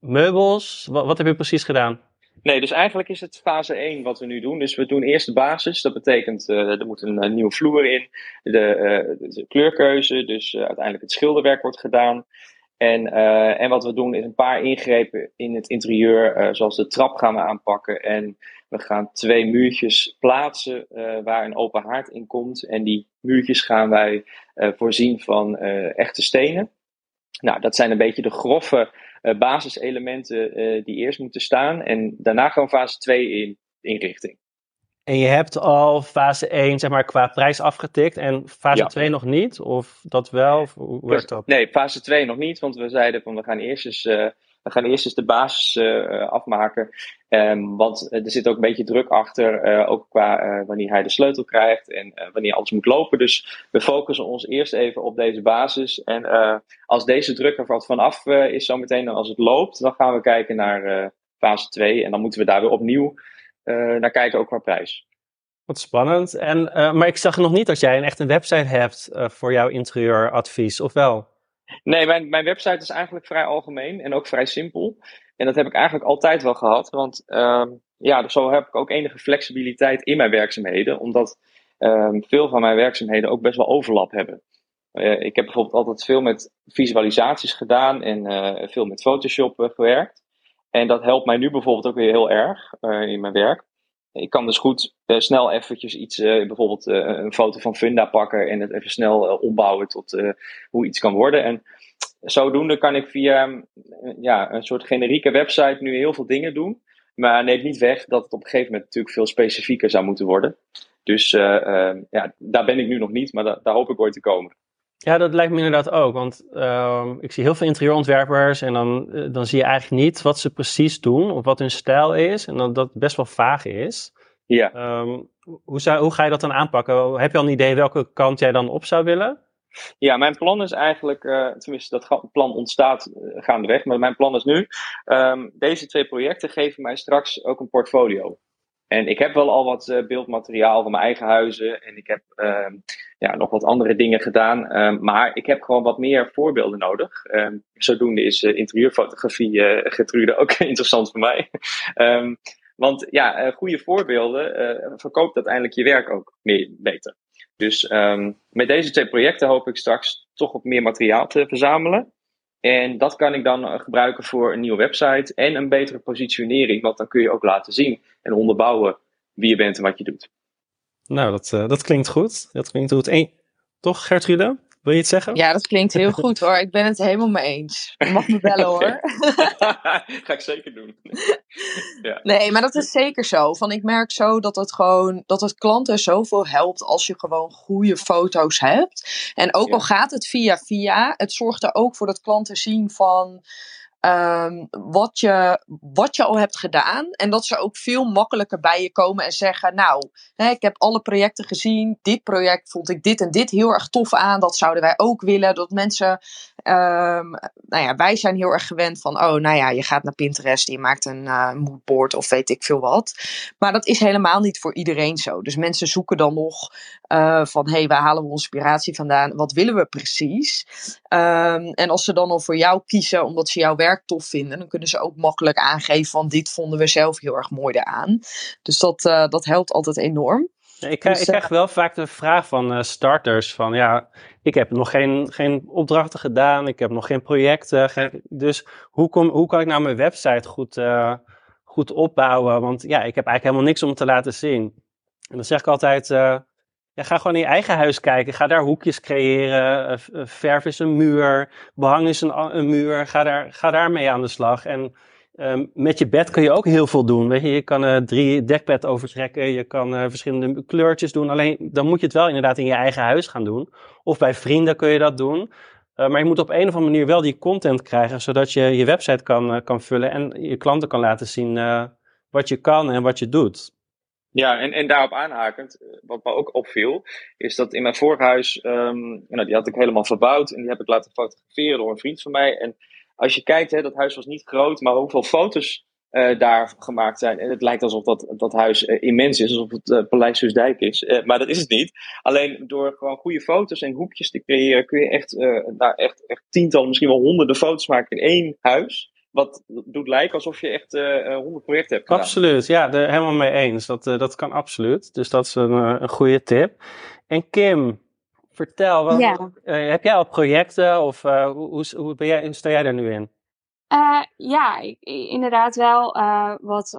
meubels, wat, wat heb je precies gedaan? Nee, dus eigenlijk is het fase 1 wat we nu doen. Dus we doen eerst de basis. Dat betekent, uh, er moet een, een, nieuwe vloer in. De, uh, de kleurkeuze, dus uiteindelijk het schilderwerk wordt gedaan. En, en wat we doen is een paar ingrepen in het interieur. zoals de trap gaan we aanpakken. En we gaan twee muurtjes plaatsen waar een open haard in komt. En die muurtjes gaan wij voorzien van echte stenen. Nou, dat zijn een beetje de grove uh, basiselementen uh, die eerst moeten staan. En daarna gewoon fase 2 in inrichting. En je hebt al fase 1 zeg maar, qua prijs afgetikt en fase ja. 2 nog niet? Of dat wel? Of hoe werkt dat? Nee, fase 2 nog niet, want we zeiden van we gaan eerst eens, uh, we gaan eerst eens de basis uh, afmaken. Um, want er zit ook een beetje druk achter, ook qua wanneer hij de sleutel krijgt en wanneer alles moet lopen. Dus we focussen ons eerst even op deze basis. En als deze druk er wat vanaf is zometeen, als het loopt, dan gaan we kijken naar fase 2. En dan moeten we daar weer opnieuw naar kijken, ook qua prijs. Wat spannend. En, maar ik zag nog niet dat jij een, echt een website hebt voor jouw interieuradvies, of wel? Nee, mijn, mijn website is eigenlijk vrij algemeen en ook vrij simpel. En dat heb ik eigenlijk altijd wel gehad, want uh, ja, zo heb ik ook enige flexibiliteit in mijn werkzaamheden, omdat ehm, veel van mijn werkzaamheden ook best wel overlap hebben. ik heb bijvoorbeeld altijd veel met visualisaties gedaan en veel met Photoshop gewerkt. En dat helpt mij nu bijvoorbeeld ook weer heel erg in mijn werk. Ik kan dus goed uh, snel eventjes iets, uh, bijvoorbeeld een foto van Funda pakken en het even snel ombouwen tot hoe iets kan worden. En zodoende kan ik via ja, een soort generieke website nu heel veel dingen doen. Maar neemt niet weg dat het op een gegeven moment natuurlijk veel specifieker zou moeten worden. Dus ja, daar ben ik nu nog niet, maar da daar hoop ik ooit te komen. Ja, dat lijkt me inderdaad ook. Want ehm, ik zie heel veel interieurontwerpers en dan, eh, dan zie je eigenlijk niet wat ze precies doen of wat hun stijl is. En dat dat best wel vaag is. Ja. Ehm, hoe, zou, hoe ga je dat dan aanpakken? Heb je al een idee welke kant jij dan op zou willen? Ja, mijn plan is eigenlijk, uh, tenminste dat plan ontstaat uh, gaandeweg, maar mijn plan is nu, um, deze twee projecten geven mij straks ook een portfolio. En ik heb wel al wat uh, beeldmateriaal van mijn eigen huizen en ik heb uh, ja, nog wat andere dingen gedaan. Uh, maar ik heb gewoon wat meer voorbeelden nodig. Ehm, zodoende is uh, interieurfotografie, Gertrude, ook interessant voor mij. want ja, goede voorbeelden verkoopt uiteindelijk je werk ook meer, beter. Dus met deze twee projecten hoop ik straks toch wat meer materiaal te verzamelen. En dat kan ik dan gebruiken voor een nieuwe website en een betere positionering. Want dan kun je ook laten zien en onderbouwen wie je bent en wat je doet. Nou, dat, uh, dat klinkt goed. Dat klinkt goed. En, toch, Gertrude? Wil je iets zeggen? Ja, dat klinkt heel goed hoor. Ik ben het helemaal mee eens. Je mag me bellen hoor. Ga ik zeker doen. ja. Nee, maar dat is zeker zo. Van, ik merk zo dat het gewoon dat het klanten zoveel helpt als je gewoon goede foto's hebt. En ook ja. al gaat het via via, het zorgt er ook voor dat klanten zien van. Um, wat, je, wat je al hebt gedaan. En dat ze ook veel makkelijker bij je komen en zeggen: Nou, hè, ik heb alle projecten gezien. Dit project vond ik dit en dit heel erg tof aan. Dat zouden wij ook willen. Dat mensen. Um, nou ja, wij zijn heel erg gewend van: Oh, nou ja, je gaat naar Pinterest. Je maakt een uh, moodboard of weet ik veel wat. Maar dat is helemaal niet voor iedereen zo. Dus mensen zoeken dan nog uh, van: Hé, hey, waar halen we inspiratie vandaan? Wat willen we precies? Um, en als ze dan al voor jou kiezen, omdat ze jouw werk tof vinden, dan kunnen ze ook makkelijk aangeven van dit vonden we zelf heel erg mooi eraan. Dus dat, uh, dat helpt altijd enorm. Ja, ik, krijg, dus, ik krijg wel vaak de vraag van uh, starters van ja, ik heb nog geen, geen opdrachten gedaan, ik heb nog geen projecten. Geen, dus hoe, kom, hoe kan ik nou mijn website goed, uh, goed opbouwen? Want ja, ik heb eigenlijk helemaal niks om te laten zien. En dan zeg ik altijd, ja, ga gewoon in je eigen huis kijken. Ga daar hoekjes creëren. verf is een muur. Behang is een, een muur. Ga daar, ga daar mee aan de slag. En um, met je bed kun je ook heel veel doen. Weet je, je kan uh, drie dekbed overtrekken. Je kan uh, verschillende kleurtjes doen. Alleen dan moet je het wel inderdaad in je eigen huis gaan doen. Of bij vrienden kun je dat doen. Uh, maar je moet op een of andere manier wel die content krijgen. Zodat je je website kan, kan vullen. En je klanten kan laten zien wat je kan en wat je doet. Ja, en, en daarop aanhakend, wat me ook opviel, is dat in mijn vorige huis, um, nou, die had ik helemaal verbouwd en die heb ik laten fotograferen door een vriend van mij. En als je kijkt, hè, dat huis was niet groot, maar hoeveel foto's uh, daar gemaakt zijn. En het lijkt alsof dat, dat huis uh, immens is, alsof het uh, Paleis is. maar dat is het niet. Alleen door gewoon goede foto's en hoekjes te creëren, kun je echt, daar echt, echt tientallen, misschien wel honderden foto's maken in één huis wat doet lijken alsof je echt 100 projecten hebt gedaan. Absoluut, ja, er helemaal mee eens. Dat, dat kan absoluut. Dus dat is een, een goede tip. En Kim, vertel, wat, ja. heb jij al projecten of hoe, hoe, ben jij, hoe sta jij daar nu in? ja, ik, inderdaad wel wat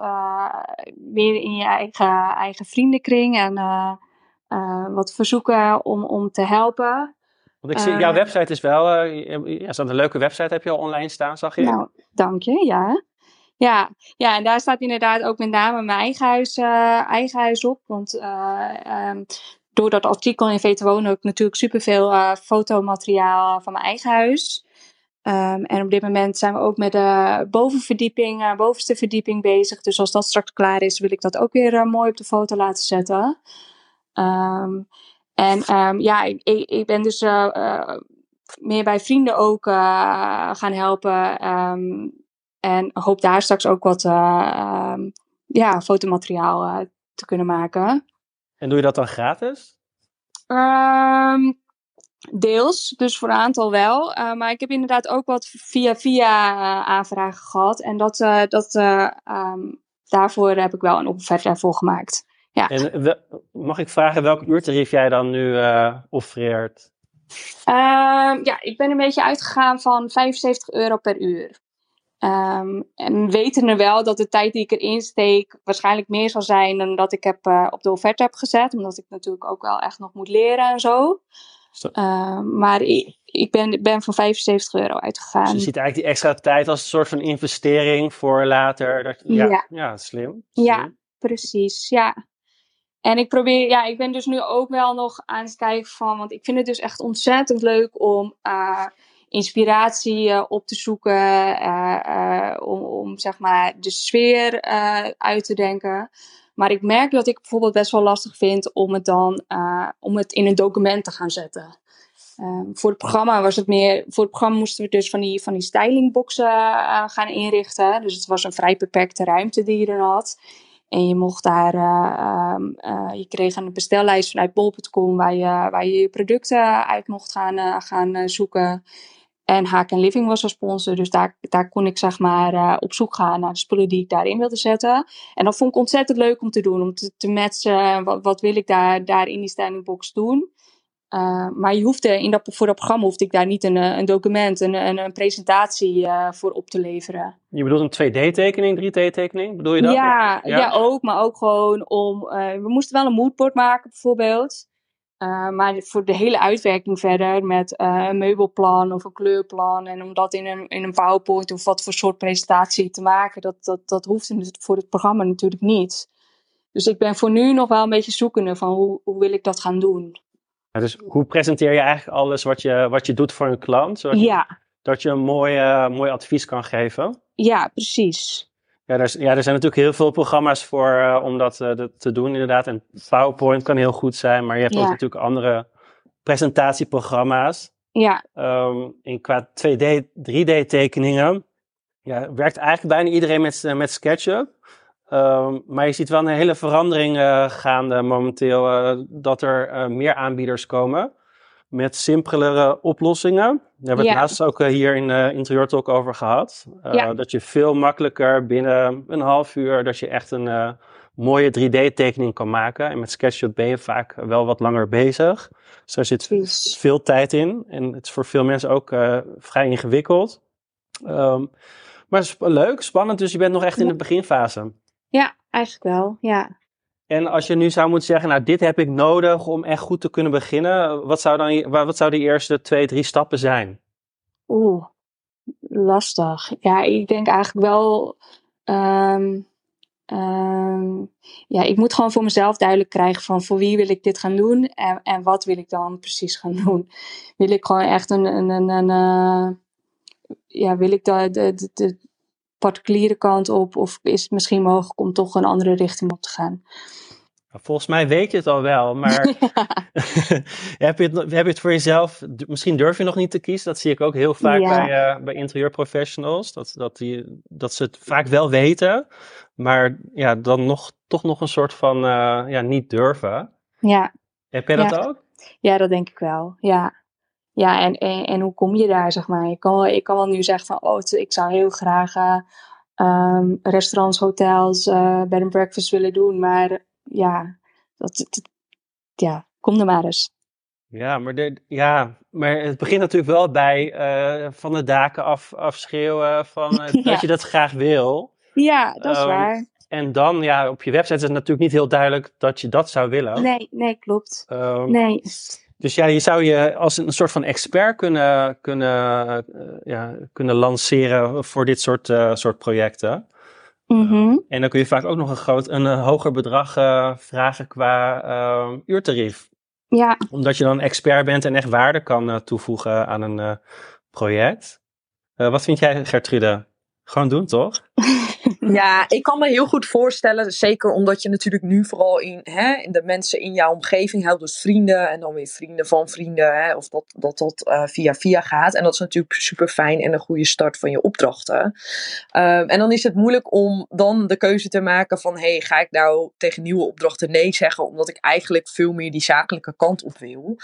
meer in je eigen, eigen vriendenkring en wat verzoeken om, om te helpen. Want ik zie, jouw website is wel, ja, een leuke website heb je al online staan, zag je? Nou, dank je, ja. Ja, ja, en daar staat inderdaad ook met name mijn eigen huis, uh, eigen huis op. Want uh, um, door dat artikel in Wonen ook natuurlijk superveel uh, fotomateriaal van mijn eigen huis. Um, en op dit moment zijn we ook met de bovenverdieping, bovenste verdieping bezig. Dus als dat straks klaar is, wil ik dat ook weer mooi op de foto laten zetten. Um, en um, ja, ik, ik, ik, ben dus meer bij vrienden ook gaan helpen. En hoop daar straks ook wat ja, fotomateriaal te kunnen maken. En doe je dat dan gratis? deels, dus voor een aantal wel. maar ik heb inderdaad ook wat via via aanvragen gehad. En dat, dat, daarvoor heb ik wel een offerte voor gemaakt. Ja. En we, mag ik vragen welk uurtarief jij dan nu offreert? Um, ja, ik ben een beetje uitgegaan van 75 euro per uur. Um, en weten er wel dat de tijd die ik erin steek waarschijnlijk meer zal zijn dan dat ik heb, uh, op de offerte heb gezet. Omdat ik natuurlijk ook wel echt nog moet leren en zo. Uh, maar ik, ik ben, ben van 75 euro uitgegaan. Dus je ziet eigenlijk die extra tijd als een soort van investering voor later. Dat, ja, ja. ja slim, slim. Ja, precies. Ja. En ik probeer, ja, ik ben dus nu ook wel nog aan het kijken van, want ik vind het dus echt ontzettend leuk om uh, inspiratie uh, op te zoeken, uh, om, om zeg maar de sfeer uit te denken. Maar ik merk dat ik bijvoorbeeld best wel lastig vind om het dan om het in een document te gaan zetten. Voor het programma was het meer. Voor het programma moesten we dus van die, van die stylingboxen gaan inrichten. Dus het was een vrij beperkte ruimte die je er had. En je mocht daar. Uh, je kreeg een bestellijst vanuit bol.com waar je, waar je je producten uit mocht gaan, gaan zoeken. En Haak Living was een sponsor, dus daar, daar kon ik zeg maar op zoek gaan naar de spullen die ik daarin wilde zetten. En dat vond ik ontzettend leuk om te doen, om te, te matchen, wat, wat wil ik daar, daar in die stylingbox doen. Uh, maar je hoefde in dat, voor dat programma hoefde ik daar niet een, een document, een, een, een presentatie uh, voor op te leveren. Je bedoelt een 2D-tekening, 3D-tekening? Bedoel je dat? Ja, ja, ja. ook, maar ook gewoon om. We moesten wel een moodboard maken, bijvoorbeeld. Maar voor de hele uitwerking verder met een meubelplan of een kleurplan. En om dat in een, in een PowerPoint of wat voor soort presentatie te maken, dat, dat, dat hoefde voor het programma natuurlijk niet. Dus ik ben voor nu nog wel een beetje zoekende van hoe, hoe wil ik dat gaan doen. Dus hoe presenteer je eigenlijk alles wat je, wat je doet voor een klant? Zodat ja. Je, dat je een mooi, uh, mooi advies kan geven? Ja, precies. Ja er, ja, er zijn natuurlijk heel veel programma's voor uh, om dat uh, te doen, inderdaad. En PowerPoint kan heel goed zijn, maar je hebt ja. ook natuurlijk andere presentatieprogramma's. Ja. Um, en qua 2D, 3D-tekeningen ja, werkt eigenlijk bijna iedereen met, met SketchUp. Um, maar je ziet wel een hele verandering uh, gaande momenteel, dat er meer aanbieders komen met simpelere oplossingen. Daar hebben we het ja. laatst ook hier in uh, Interieur Talk over gehad. Ja. Dat je veel makkelijker binnen een half uur, dat je echt een mooie 3D-tekening kan maken. En met SketchUp ben je vaak wel wat langer bezig. Dus daar zit Precies. veel tijd in. En het is voor veel mensen ook vrij ingewikkeld. Um, maar sp leuk, spannend, dus je bent nog echt in de beginfase. Ja, eigenlijk wel, ja. En als je nu zou moeten zeggen, nou dit heb ik nodig om echt goed te kunnen beginnen. Wat zou dan wat zou de eerste twee, drie stappen zijn? Oeh, lastig. Ja, ik denk eigenlijk wel... Um, um, ja, ik moet gewoon voor mezelf duidelijk krijgen van voor wie wil ik dit gaan doen en, en wat wil ik dan precies gaan doen. Wil ik gewoon echt een, een, een, een uh, ja, wil ik de, de, de particuliere kant op? Of is het misschien mogelijk om toch een andere richting op te gaan? Volgens mij weet je het al wel, maar heb, je het, heb je het voor jezelf, misschien durf je nog niet te kiezen, dat zie ik ook heel vaak Ja. bij, uh, bij interieurprofessionals, dat, dat, die, dat ze het vaak wel weten, maar ja, dan nog, toch nog een soort van uh, ja, niet durven. Ja, Heb jij dat Ja. ook? ja, dat denk ik wel. Ja, ja en, en, en hoe kom je daar, zeg maar? Ik kan wel, ik kan wel nu zeggen van, oh, ik zou heel graag eh, ehm, restaurants, hotels, eh bed and breakfast willen doen, maar ja, dat, dat- ja, kom er maar eens. Ja, maar, de, ja, maar het begint natuurlijk wel bij eh, van de daken af, afschreeuwen van Ja. dat je dat graag wil. Ja, dat is Ehm, waar. En dan, ja, op je website is het natuurlijk niet heel duidelijk dat je dat zou willen. Nee, nee, klopt. Ehm, Nee. Dus ja, je zou je als een soort van expert kunnen, kunnen, eh, ja, kunnen lanceren voor dit soort, eh, soort projecten. Mhm. En dan kun je vaak ook nog een, groot, een, eh, hoger bedrag vragen qua eh, uurtarief. Ja, Omdat je dan expert bent en echt waarde kan toevoegen aan een project. Wat vind jij, Gertrude? Gewoon doen, toch? Ja, ik kan me heel goed voorstellen, zeker omdat je natuurlijk nu vooral in, hè, in de mensen in jouw omgeving helpt, dus vrienden en dan weer vrienden van vrienden, hè, of dat dat, dat eh, via via gaat. En dat is natuurlijk super fijn en een goede start van je opdrachten. Ehm, en dan is het moeilijk om dan de keuze te maken van, hey, ga ik nou tegen nieuwe opdrachten nee zeggen, omdat ik eigenlijk veel meer die zakelijke kant op wil.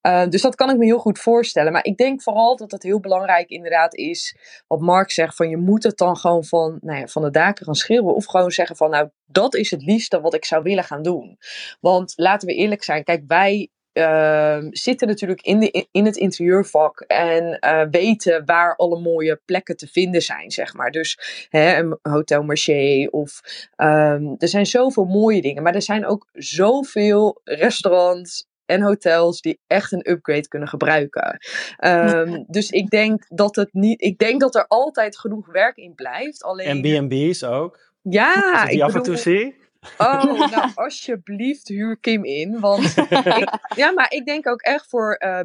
Ehm, dus dat kan ik me heel goed voorstellen. Maar ik denk vooral dat het heel belangrijk inderdaad is, wat Mark zegt, van je moet het dan gewoon van, nou ja, van de daken gaan schreeuwen. Of gewoon zeggen van, nou, dat is het liefste wat ik zou willen gaan doen. Want laten we eerlijk zijn, kijk, wij ehm, zitten natuurlijk in, de, in het interieurvak en eh, weten waar alle mooie plekken te vinden zijn, zeg maar. Dus hè, een Hotel Marché of ehm, er zijn zoveel mooie dingen, maar er zijn ook zoveel restaurants en hotels die echt een upgrade kunnen gebruiken. Ehm, dus ik denk dat het niet, ik denk dat er altijd genoeg werk in blijft. Alleen En B&B's ook. ja, Als ik die af en toe zie. Oh, nou alsjeblieft huur Kim in. Want ik, ja, maar ik denk ook echt voor uh,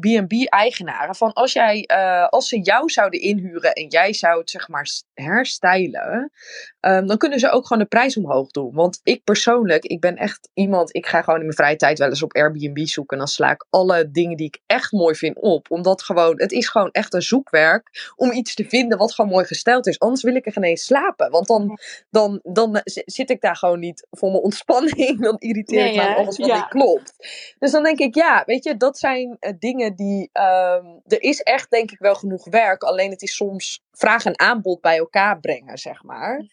B&B-eigenaren. Van als, jij, uh, als ze jou zouden inhuren en jij zou het zeg maar herstijlen. Um, dan kunnen ze ook gewoon de prijs omhoog doen. Want ik persoonlijk, ik ben echt iemand. Ik ga gewoon in mijn vrije tijd wel eens op Airbnb zoeken. En dan sla ik alle dingen die ik echt mooi vind op. Omdat gewoon, het is gewoon echt een zoekwerk om iets te vinden wat gewoon mooi gesteld is. Anders wil ik er geen eens slapen. Want dan, dan, dan zit ik daar gewoon niet voor mijn ontspanning. Dan irriteert nee, me alles wat niet klopt. Dus dan denk ik, ja, weet je, dat zijn uh, dingen die. Um, er is echt, denk ik, wel genoeg werk. Alleen het is soms vraag en aanbod bij elkaar brengen, zeg maar.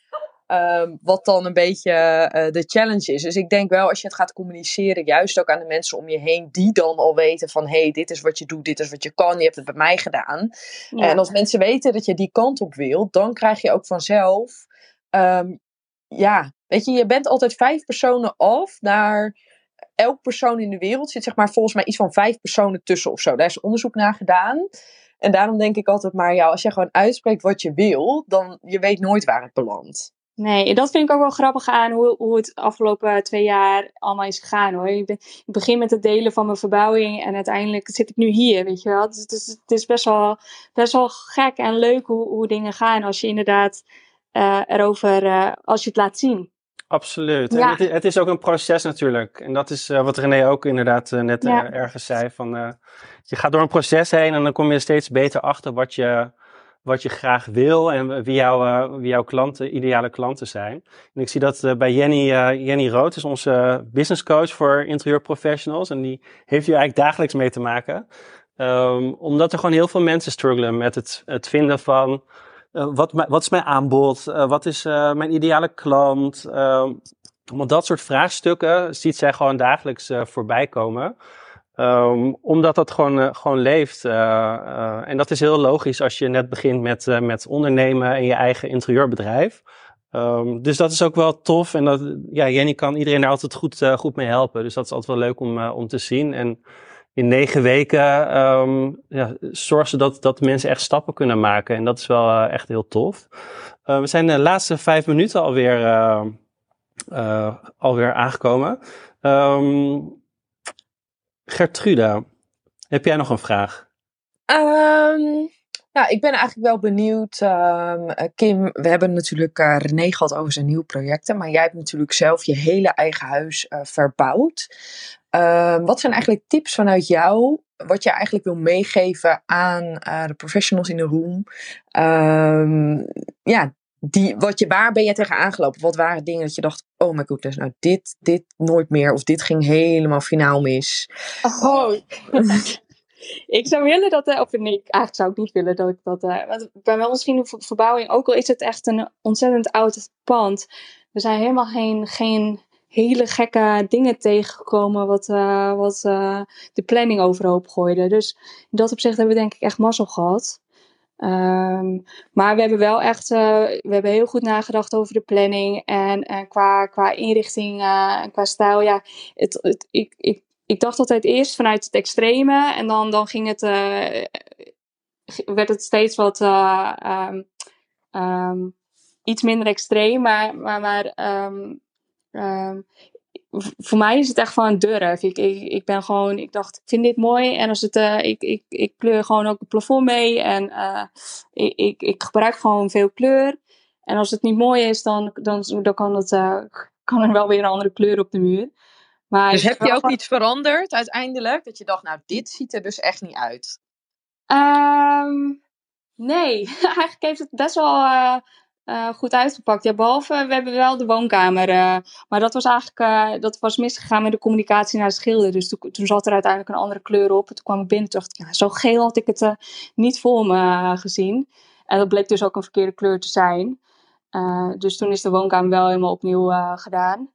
Um, wat dan een beetje uh, de challenge is. Dus ik denk wel, als je het gaat communiceren, juist ook aan de mensen om je heen, die dan al weten van hé, hey, dit is wat je doet, dit is wat je kan, je hebt het bij mij gedaan. Ja. En als mensen weten dat je die kant op wil, dan krijg je ook vanzelf um, ja, weet je, je bent altijd vijf personen af naar elk persoon in de wereld zit zeg maar volgens mij iets van vijf personen tussen of zo. Daar is onderzoek naar gedaan. En daarom denk ik altijd maar, ja, als je gewoon uitspreekt wat je wil, dan je weet nooit waar het belandt. Nee, dat vind ik ook wel grappig aan hoe, hoe het afgelopen twee jaar allemaal is gegaan hoor. Ik, begin met het delen van mijn verbouwing en uiteindelijk zit ik nu hier, weet je wel. Dus het is, het is best, wel, best wel gek en leuk hoe, hoe dingen gaan als je inderdaad uh, erover, uh, als je het laat zien. Absoluut. Ja. Het, het, is ook een proces natuurlijk. En dat is uh, wat René ook inderdaad net ja. ergens zei. Van, je gaat door een proces heen en dan kom je steeds beter achter wat je, wat je graag wil en wie, jou, wie jouw klanten, ideale klanten zijn. En ik zie dat bij Jenny, Jenny Rood, is onze business coach voor interieurprofessionals. En die heeft hier eigenlijk dagelijks mee te maken. Um, omdat er gewoon heel veel mensen struggelen met het, het vinden van wat, wat, is mijn aanbod? Wat is mijn ideale klant? want dat soort vraagstukken ziet zij gewoon dagelijks voorbij komen. Um, omdat dat gewoon, gewoon leeft. en dat is heel logisch als je net begint met, met ondernemen en je eigen interieurbedrijf. Um, dus dat is ook wel tof. En dat, ja, Jenny kan iedereen daar altijd goed, goed mee helpen. Dus dat is altijd wel leuk om, om te zien. En in negen weken um, ja, zorgen ze dat, dat mensen echt stappen kunnen maken. En dat is wel echt heel tof. We zijn de laatste vijf minuten alweer, alweer aangekomen. Gertruda, heb jij nog een vraag? Um, nou, ik ben eigenlijk wel benieuwd. Kim, we hebben natuurlijk René gehad over zijn nieuwe projecten. Maar jij hebt natuurlijk zelf je hele eigen huis verbouwd. Um, wat zijn eigenlijk tips vanuit jou, wat je eigenlijk wil meegeven aan uh, de professionals in de room? Ja, die, wat je, waar ben je tegen aangelopen? Wat waren dingen dat je dacht, oh my goodness, nou dit, dit nooit meer. Of dit ging helemaal finaal mis. Oh, ik zou willen dat, uh, of nee, eigenlijk zou ik niet willen dat ik dat, uh, want bij wel misschien een verbouwing, ook al is het echt een ontzettend oud pand. Er zijn helemaal geen, geen hele gekke dingen tegengekomen wat, uh, wat de planning overhoop gooide. Dus in dat opzicht hebben we denk ik echt mazzel gehad. Um, maar we hebben wel echt, uh, we hebben heel goed nagedacht over de planning en, qua, qua inrichting en qua stijl. Ja, het, ik, ik, ik dacht altijd eerst vanuit het extreme en dan, dan ging het, werd het steeds wat um, um, iets minder extreem. Maar, maar, maar voor mij is het echt van een durf. Ik, ik, ik ben gewoon, ik dacht, ik vind dit mooi. En als het, uh, ik, ik, ik kleur gewoon ook het plafond mee. En uh, ik, ik, ik gebruik gewoon veel kleur. En als het niet mooi is, dan, dan, dan kan, het, uh, kan er wel weer een andere kleur op de muur. Maar dus heb je ook iets veranderd uiteindelijk? Dat je dacht, nou, dit ziet er dus echt niet uit. Um, nee, eigenlijk heeft het best wel uh, goed uitgepakt. Ja, behalve, we hebben wel de woonkamer. Uh, maar dat was eigenlijk uh, dat was misgegaan met de communicatie naar de schilder. Dus toen, zat er uiteindelijk een andere kleur op. En toen kwam ik binnen en dacht ik, zo geel had ik het niet voor me gezien. En dat bleek dus ook een verkeerde kleur te zijn. dus toen is de woonkamer wel helemaal opnieuw gedaan.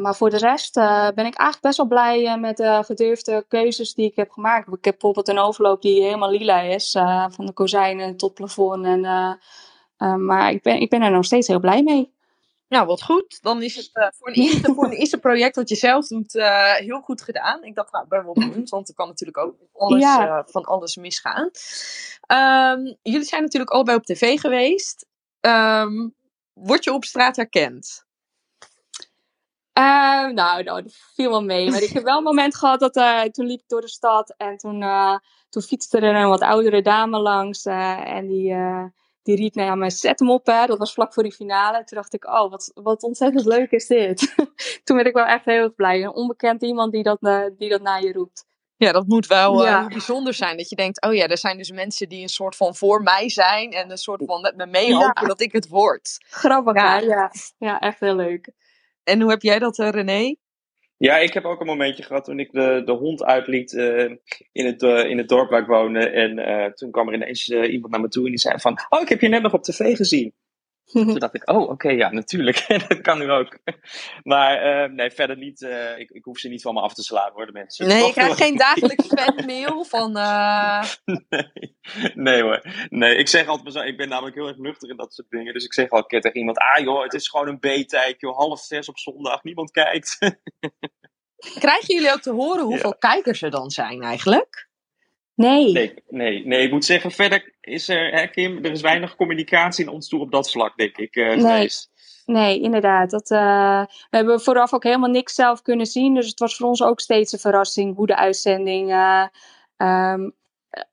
maar voor de rest ben ik eigenlijk best wel blij met de gedurfde keuzes die ik heb gemaakt. Ik heb bijvoorbeeld een overloop die helemaal lila is. van de kozijnen tot plafond en uh, maar ik ben, ik ben er nog steeds heel blij mee. Nou, wat goed. Dan is het uh, voor, een eerste, voor een eerste project wat je zelf doet uh, heel goed gedaan. Ik dacht, nou, want er kan natuurlijk ook alles, ja. van alles misgaan. Um, jullie zijn natuurlijk allebei op tv geweest. Um, word je op straat herkend? Nou, nou, dat viel wel mee. Maar ik heb wel een moment gehad dat toen liep ik door de stad en toen, toen fietste er een wat oudere dame langs en die, die riep naar me, zet hem op hè. Dat was vlak voor die finale. Toen dacht ik, oh, wat, wat ontzettend leuk is dit. toen werd ik wel echt heel erg blij. Een onbekend iemand die dat, die dat naar je roept. Ja, dat moet wel ja. bijzonder zijn. Dat je denkt, oh ja, er zijn dus mensen die een soort van voor mij zijn. En een soort van met me meehopen dat ik het word. Grappig, ja. ja. Ja, echt heel leuk. En hoe heb jij dat, uh, René? Ja, ik heb ook een momentje gehad toen ik de, de hond uitliet uh, in, het, uh, in het dorp waar ik woonde. En toen kwam er ineens iemand naar me toe en die zei van... Oh, ik heb je net nog op tv gezien. Toen dacht ik, oh, oké, ja, natuurlijk. dat kan nu ook. Maar uh, nee, verder niet. Uh, ik, ik hoef ze niet van me af te slaan, hoor, de mensen. Nee, je krijgt geen dagelijks fanmail van... Uh... Nee, nee hoor. Nee, ik zeg altijd, ik ben namelijk heel erg nuchter in dat soort dingen. Dus ik zeg al een keer tegen iemand, ah joh, het is gewoon een B-tijd, joh. Half zes op zondag, niemand kijkt. Krijgen jullie ook te horen hoeveel ja. kijkers er dan zijn eigenlijk? Nee. nee. Nee, nee, ik moet zeggen, verder is er, hè, Kim, er is weinig communicatie in ons toe op dat vlak, denk ik. Uh, nee. nee, inderdaad. Dat, uh, we hebben vooraf ook helemaal niks zelf kunnen zien. Dus het was voor ons ook steeds een verrassing hoe de uitzending uh, um,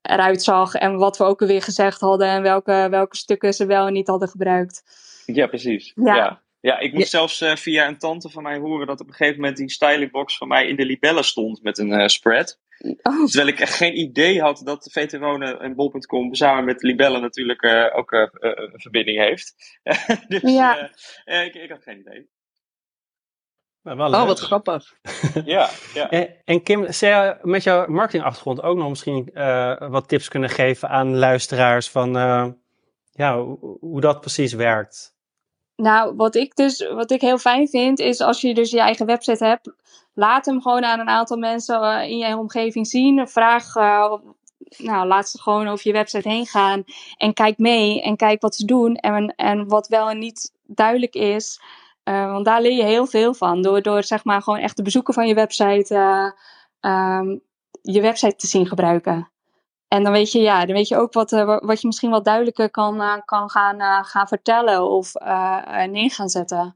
eruit zag. En wat we ook alweer gezegd hadden en welke, welke stukken ze wel en niet hadden gebruikt. Ja, precies. Ja. ja. Ja, ik moest zelfs uh, via een tante van mij horen dat op een gegeven moment die stylingbox van mij in de libellen stond met een uh, spread. Oh. Terwijl ik echt geen idee had dat VT Wonen en Bol.com samen met libellen natuurlijk uh, ook een verbinding heeft. dus ja. ik, ik had geen idee. oh, wat grappig. ja, ja. En, en, Kim, zou je met jouw marketingachtergrond ook nog misschien wat tips kunnen geven aan luisteraars van ja, hoe, hoe dat precies werkt? Nou, wat ik dus wat ik heel fijn vind, is als je dus je eigen website hebt, laat hem gewoon aan een aantal mensen uh, in je omgeving zien. Vraag, uh, nou, laat ze gewoon over je website heen gaan en kijk mee en kijk wat ze doen en, en wat wel en niet duidelijk is. Uh, want daar leer je heel veel van. Door, door zeg maar gewoon echt de bezoeken van je website, um, je website te zien gebruiken. En dan weet je, ja, dan weet je ook wat, uh, wat je misschien wat duidelijker kan, uh, kan gaan, uh, gaan vertellen of neer gaan zetten.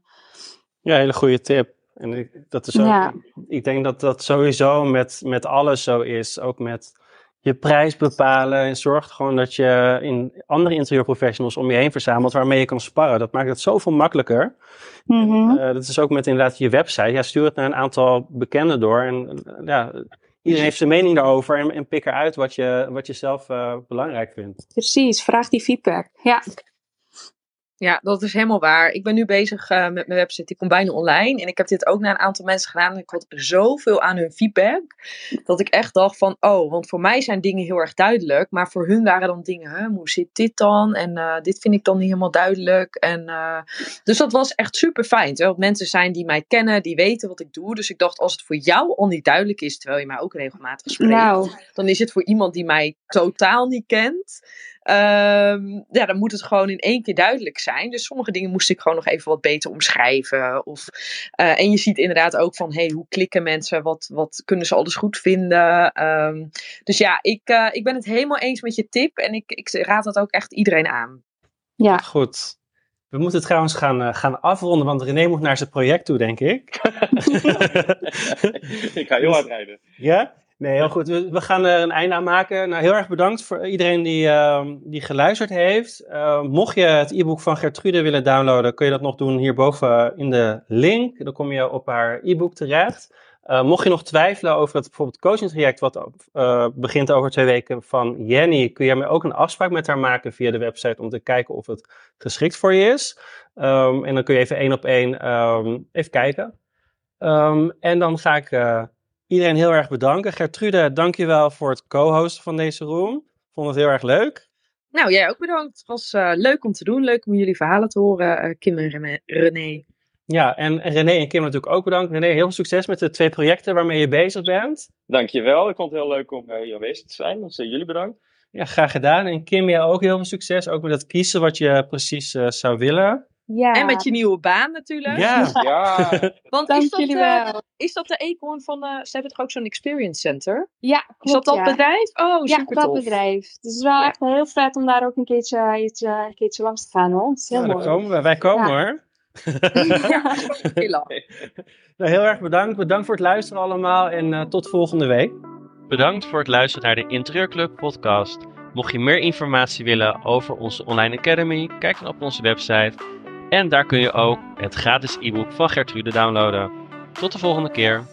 Ja, hele goede tip. En ik, dat is ook, ja. ik denk dat dat sowieso met, met alles zo is. Ook met je prijs bepalen. En zorg gewoon dat je in andere interieurprofessionals om je heen verzamelt waarmee je kan sparren. Dat maakt het zoveel makkelijker. Mm -hmm. dat is ook met inderdaad je website. Ja, stuur het naar een aantal bekenden door. En ja, Iedereen heeft zijn mening daarover en, en pik eruit wat je, wat je zelf uh, belangrijk vindt. Precies, vraag die feedback. Ja. Ja, dat is helemaal waar. Ik ben nu bezig uh, met mijn website. Die komt bijna online. En ik heb dit ook naar een aantal mensen gedaan. En ik had zoveel aan hun feedback. Dat ik echt dacht van, oh, want voor mij zijn dingen heel erg duidelijk. Maar voor hun waren dan dingen, hè, hoe zit dit dan? En uh, dit vind ik dan niet helemaal duidelijk. En, uh, dus dat was echt super fijn. Terwijl het mensen zijn die mij kennen, die weten wat ik doe. Dus ik dacht, als het voor jou al niet duidelijk is, terwijl je mij ook regelmatig spreekt. Nou. Dan is het voor iemand die mij totaal niet kent Um, ja, dan moet het gewoon in één keer duidelijk zijn. Dus sommige dingen moest ik gewoon nog even wat beter omschrijven. Of, uh, en je ziet inderdaad ook van, hey, hoe klikken mensen? Wat, wat kunnen ze alles goed vinden? Um, dus ja, ik, uh, ik ben het helemaal eens met je tip. En ik, ik raad dat ook echt iedereen aan. Ja. Goed. We moeten trouwens gaan, uh, gaan afronden, want René moet naar zijn project toe, denk ik. ik ga heel hard rijden. Ja? Nee, heel goed. We, gaan er een einde aan maken. Nou, heel erg bedankt voor iedereen die, uh, die geluisterd heeft. Uh, mocht je het e-book van Gertrude willen downloaden, kun je dat nog doen hierboven in de link. Dan kom je op haar e-book terecht. Uh, mocht je nog twijfelen over het bijvoorbeeld coaching traject, wat uh, begint over twee weken van Jenny, kun je ook een afspraak met haar maken via de website om te kijken of het geschikt voor je is. En dan kun je even één op één even kijken. En dan ga ik uh, iedereen heel erg bedanken. Gertrude, dankjewel voor het co-hosten van deze room. Vond het heel erg leuk. Nou, jij ook bedankt. Het was uh, leuk om te doen. Leuk om jullie verhalen te horen, uh, Kim en René. Ja, en René en Kim natuurlijk ook bedankt. René, heel veel succes met de twee projecten waarmee je bezig bent. Dankjewel. Ik vond het heel leuk om uh, hier aanwezig te zijn. Dus jullie bedankt. Ja, graag gedaan. En Kim, jij ook heel veel succes. Ook met het kiezen wat je precies zou willen. Ja. En met je nieuwe baan natuurlijk. Ja. ja. Want is dat, de, eh, is dat de eekhoorn van, de, ze hebben toch ook zo'n experience center? Ja, klopt. Is dat dat bedrijf? Oh, ja, dat bedrijf. Dus het is wel echt heel vet om daar ook een keertje, eh, een keertje langs te gaan hoor. Heel nou, mooi. mooi. Komen we. Wij komen hoor. ja, heel. Nou, heel erg bedankt. Bedankt voor het luisteren allemaal en tot volgende week. Bedankt voor het luisteren naar de Interieurclub podcast. Mocht je meer informatie willen over onze online academy, kijk dan op onze website en daar kun je ook het gratis e-book van Gertrude downloaden. Tot de volgende keer.